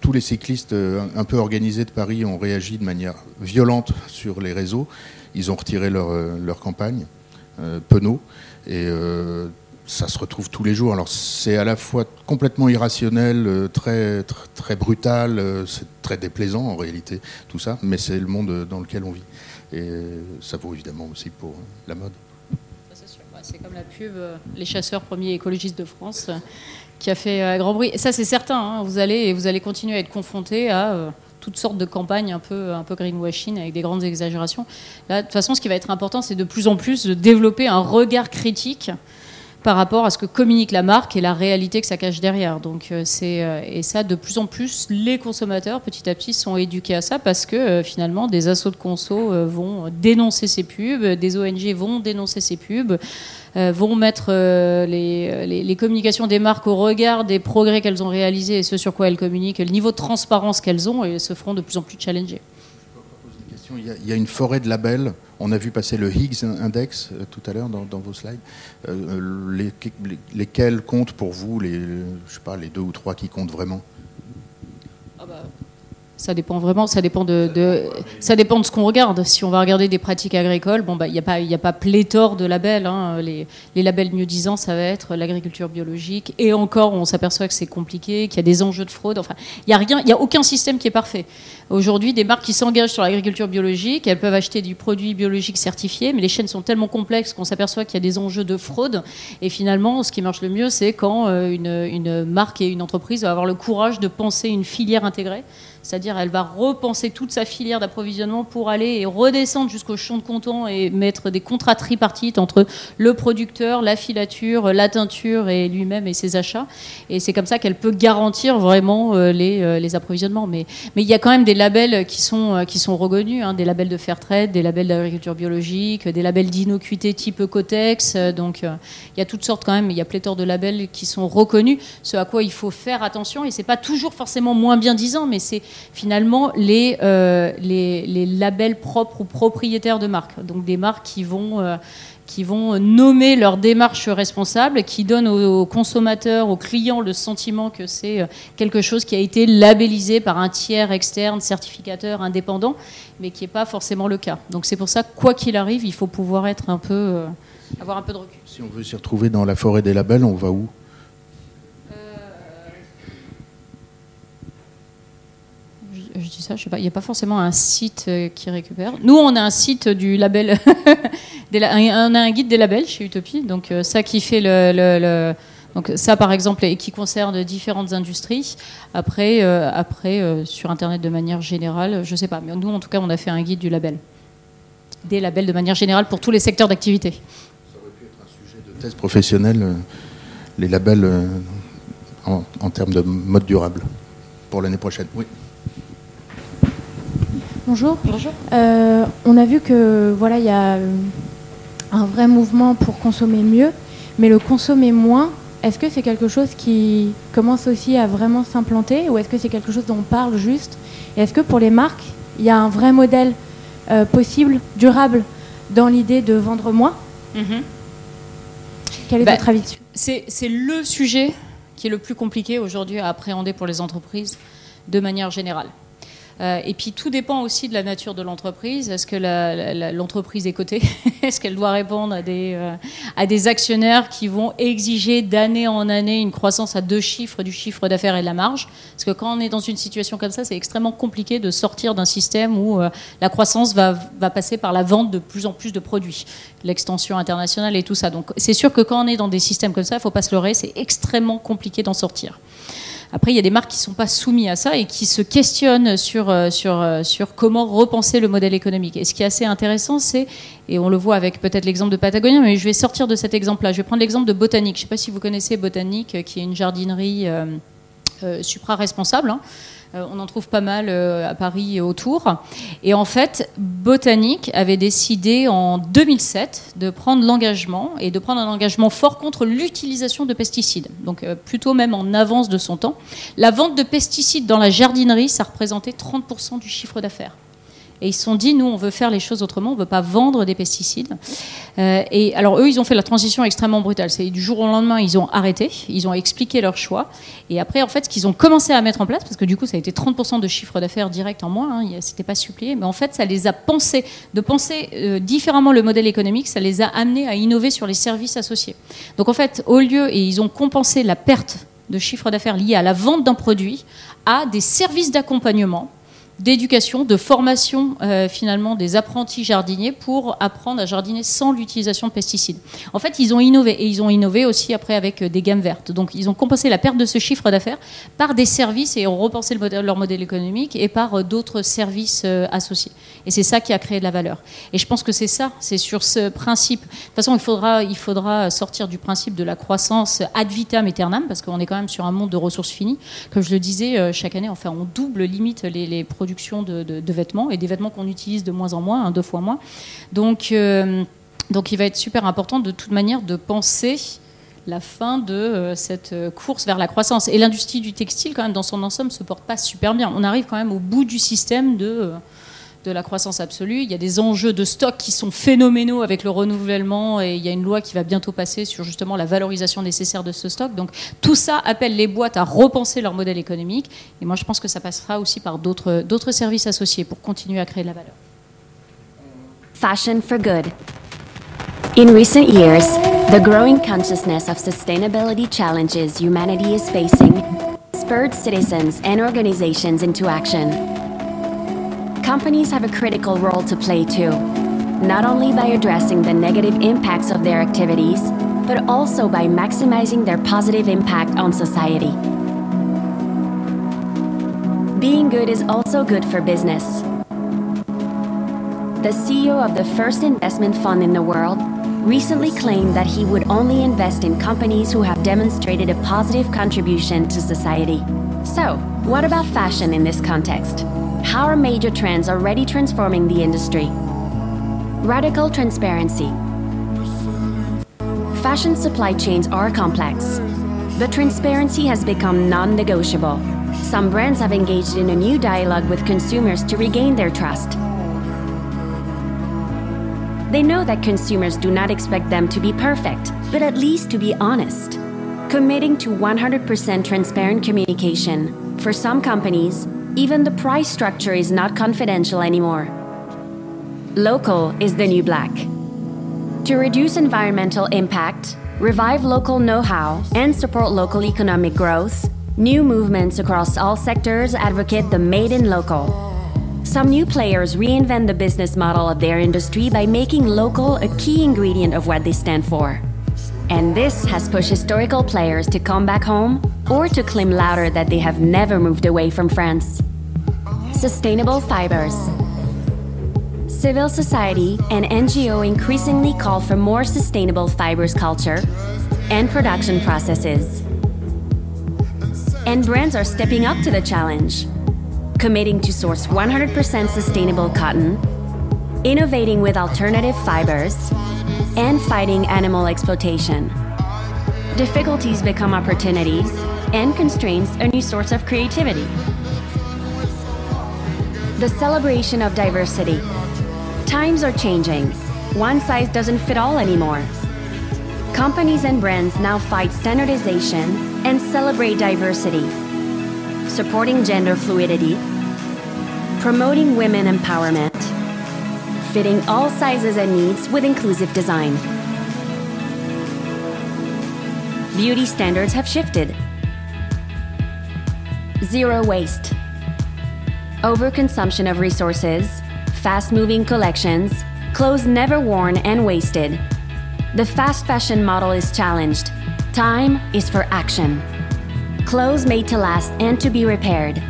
tous les cyclistes euh, un peu organisés de Paris ont réagi de manière violente sur les réseaux. Ils ont retiré leur, euh, leur campagne, euh, Penaud, et ça se retrouve tous les jours. Alors c'est à la fois complètement irrationnel, très, très, très brutal, c'est très déplaisant en réalité, tout ça, mais c'est le monde dans lequel on vit. Et ça vaut évidemment aussi pour la mode. C'est comme la pub Les chasseurs premiers écologistes de France qui a fait un grand bruit. Et ça, c'est certain. hein, vous, allez, vous allez continuer à être confronté à toutes sortes de campagnes un peu, un peu greenwashing avec des grandes exagérations. Là, de toute façon, ce qui va être important, c'est de plus en plus de développer un regard critique par rapport à ce que communique la marque et la réalité que ça cache derrière. Donc, euh, c'est, euh, et ça, de plus en plus, les consommateurs, petit à petit, sont éduqués à ça parce que euh, finalement, des assauts de conso vont dénoncer ces pubs, des ONG vont dénoncer ces pubs, vont mettre les communications des marques au regard des progrès qu'elles ont réalisés et ce sur quoi elles communiquent, le niveau de transparence qu'elles ont et se feront de plus en plus challenger. Il y, a, une forêt de labels. On a vu passer le Higgs Index euh, tout à l'heure dans, vos slides. Euh, les- lesquels comptent pour vous les, je sais pas, les deux ou trois qui comptent vraiment? Ça dépend vraiment, ça dépend de, ça dépend de ce qu'on regarde. Si on va regarder des pratiques agricoles, bon bah il n'y a pas a pas pléthore de labels. hein. Les, les labels mieux disants, ça va être l'agriculture biologique. Et encore, on s'aperçoit que c'est compliqué, qu'il y a des enjeux de fraude. Enfin, il y a a aucun système qui est parfait. Aujourd'hui, des marques qui s'engagent sur l'agriculture biologique, elles peuvent acheter du produit biologique certifié, mais les chaînes sont tellement complexes qu'on s'aperçoit qu'il y a des enjeux de fraude. Et finalement, ce qui marche le mieux, c'est quand euh, une, une marque et une entreprise va avoir le courage de penser une filière intégrée. C'est-à-dire, elle va repenser toute sa filière d'approvisionnement pour aller et redescendre jusqu'au champ de coton et mettre des contrats tripartites entre le producteur, la filature, la teinture et lui-même et ses achats. Et c'est comme ça qu'elle peut garantir vraiment euh, les, euh, les approvisionnements. Mais, il y a quand même des labels qui sont, euh, reconnus, hein, des labels de fair trade, des labels d'agriculture biologique, des labels d'innocuité type Cotex. Donc, il y a toutes sortes quand même, il y a pléthore de labels qui sont reconnus. Ce à quoi il faut faire attention, et c'est pas toujours forcément moins bien disant, mais c'est finalement les, euh, les, labels propres ou propriétaires de marques. Donc des marques qui vont, euh, nommer leur démarche responsable, qui donnent aux, consommateurs, aux clients le sentiment que c'est euh, quelque chose qui a été labellisé par un tiers externe, certificateur, indépendant, mais qui n'est pas forcément le cas. Donc c'est pour ça, quoi qu'il arrive, il faut pouvoir être un peu, avoir un peu de recul. Si on veut s'y retrouver dans la forêt des labels, on va où Je, je dis ça, je sais pas. Il n'y a pas forcément un site euh, qui récupère. Nous, on a un site du label. des la- un- on a un guide des labels chez Utopie. Donc, euh, ça qui fait le. le- le- donc, ça, par exemple, et qui concerne différentes industries. Après, euh, après euh, sur Internet de manière générale, je sais pas. Mais nous, en tout cas, on a fait un guide du label. Des labels de manière générale pour tous les secteurs d'activité. de thèse professionnelle, euh, les labels euh, en, en termes de mode durable pour l'année prochaine Oui. Bonjour. Euh, on a vu que voilà, il y a euh, un vrai mouvement pour consommer mieux, mais le consommer moins, est-ce que c'est quelque chose qui commence aussi à vraiment s'implanter ou est-ce que c'est quelque chose dont on parle juste? Et est-ce que pour les marques, il y a un vrai modèle euh, possible, durable, dans l'idée de vendre moins? Quel est Bah, votre avis dessus? C'est c'est le sujet qui est le plus compliqué aujourd'hui à appréhender pour les entreprises de manière générale. Euh, et puis tout dépend aussi de la nature de l'entreprise. Est-ce que l'entreprise est cotée? Est-ce qu'elle doit répondre à des, euh, à des actionnaires qui vont exiger d'année en année une croissance à deux chiffres du chiffre d'affaires et de la marge? Parce que quand on est dans une situation comme ça, c'est extrêmement compliqué de sortir d'un système où euh, la croissance va, va passer par la vente de plus en plus de produits, l'extension internationale et tout ça. Donc c'est sûr que quand on est dans des systèmes comme ça, il ne faut pas se leurrer, c'est extrêmement compliqué d'en sortir. Après, il y a des marques qui ne sont pas soumises à ça et qui se questionnent sur, euh, sur, euh, sur comment repenser le modèle économique. Et ce qui est assez intéressant, c'est, et on le voit avec peut-être l'exemple de Patagonia, mais je vais sortir de cet exemple-là. Je vais prendre l'exemple de Botanique. Je ne sais pas si vous connaissez Botanique, euh, qui est une jardinerie euh, supra-responsable. hein. Euh, on en trouve pas mal euh, à Paris et autour. Et en fait, Botanique avait décidé en 2007 de prendre l'engagement et de prendre un engagement fort contre l'utilisation de pesticides. Donc euh, plutôt même en avance de son temps. La vente de pesticides dans la jardinerie, ça représentait 30% du chiffre d'affaires. Et ils se sont dit, nous, on veut faire les choses autrement, on ne veut pas vendre des pesticides. Euh, et alors, eux, ils ont fait la transition extrêmement brutale. C'est du jour au lendemain, ils ont arrêté, ils ont expliqué leur choix. Et après, en fait, ce qu'ils ont commencé à mettre en place, parce que du coup, ça a été 30% de chiffre d'affaires direct en moins, hein, c'était pas supplié, mais en fait, ça les a pensés, de penser euh, différemment le modèle économique, ça les a amenés à innover sur les services associés. Donc, en fait, au lieu, et ils ont compensé la perte de chiffre d'affaires liée à la vente d'un produit, à des services d'accompagnement d'éducation, de formation euh, finalement des apprentis jardiniers pour apprendre à jardiner sans l'utilisation de pesticides. En fait, ils ont innové et ils ont innové aussi après avec euh, des gammes vertes. Donc, ils ont compensé la perte de ce chiffre d'affaires par des services et ont repensé leur modèle économique et par euh, d'autres services associés. Et c'est ça qui a créé de la valeur. Et je pense que c'est ça, c'est sur ce principe. De toute façon, il faudra, il faudra sortir du principe de la croissance ad vitam aeternam parce qu'on est quand même sur un monde de ressources finies. Comme je le disais, chaque année, enfin, on double limite les, les produits de, vêtements et des vêtements qu'on utilise de moins en moins, hein, deux fois moins. Donc, euh, donc il va être super important de toute manière de penser la fin de euh, cette euh, course vers la croissance. Et l'industrie du textile, quand même, dans son ensemble, se porte pas super bien. On arrive quand même au bout du système de de la croissance absolue. Il y a des enjeux de stock qui sont phénoménaux avec le renouvellement et il y a une loi qui va bientôt passer sur justement la valorisation nécessaire de ce stock. Donc tout ça appelle les boîtes à repenser leur modèle économique et moi je pense que ça passera aussi par d'autres services associés pour continuer à créer de la valeur. Fashion for good. In recent years, the growing consciousness of sustainability challenges humanity is facing spurred citizens and organizations into action. Companies have a critical role to play too, not only by addressing the negative impacts of their activities, but also by maximizing their positive impact on society. Being good is also good for business. The CEO of the first investment fund in the world recently claimed that he would only invest in companies who have demonstrated a positive contribution to society. So, what about fashion in this context? How major trends are already transforming the industry? Radical transparency. Fashion supply chains are complex. but transparency has become non negotiable. Some brands have engaged in a new dialogue with consumers to regain their trust. They know that consumers do not expect them to be perfect, but at least to be honest. Committing to 100% transparent communication, for some companies, even the price structure is not confidential anymore. Local is the new black. To reduce environmental impact, revive local know how, and support local economic growth, new movements across all sectors advocate the made in local. Some new players reinvent the business model of their industry by making local a key ingredient of what they stand for. And this has pushed historical players to come back home or to claim louder that they have never moved away from France. Sustainable fibers. Civil society and NGO increasingly call for more sustainable fibers culture and production processes. And brands are stepping up to the challenge, committing to source 100% sustainable cotton, innovating with alternative fibers, and fighting animal exploitation. Difficulties become opportunities, and constraints a new source of creativity. The celebration of diversity. Times are changing. One size doesn't fit all anymore. Companies and brands now fight standardization and celebrate diversity, supporting gender fluidity, promoting women empowerment, fitting all sizes and needs with inclusive design. Beauty standards have shifted. Zero waste overconsumption of resources, fast moving collections, clothes never worn and wasted. The fast fashion model is challenged. Time is for action. Clothes made to last and to be repaired.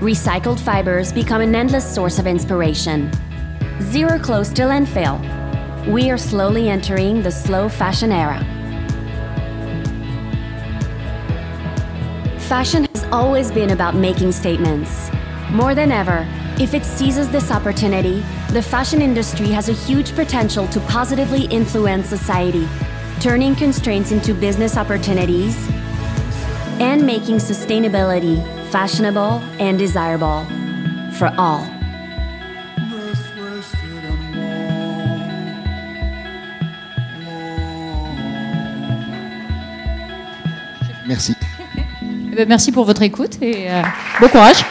Recycled fibers become an endless source of inspiration. Zero clothes to landfill. We are slowly entering the slow fashion era. Fashion always been about making statements. More than ever, if it seizes this opportunity, the fashion industry has a huge potential to positively influence society, turning constraints into business opportunities and making sustainability fashionable and desirable for all. Merci. Eh ben, merci pour votre écoute et euh, bon courage.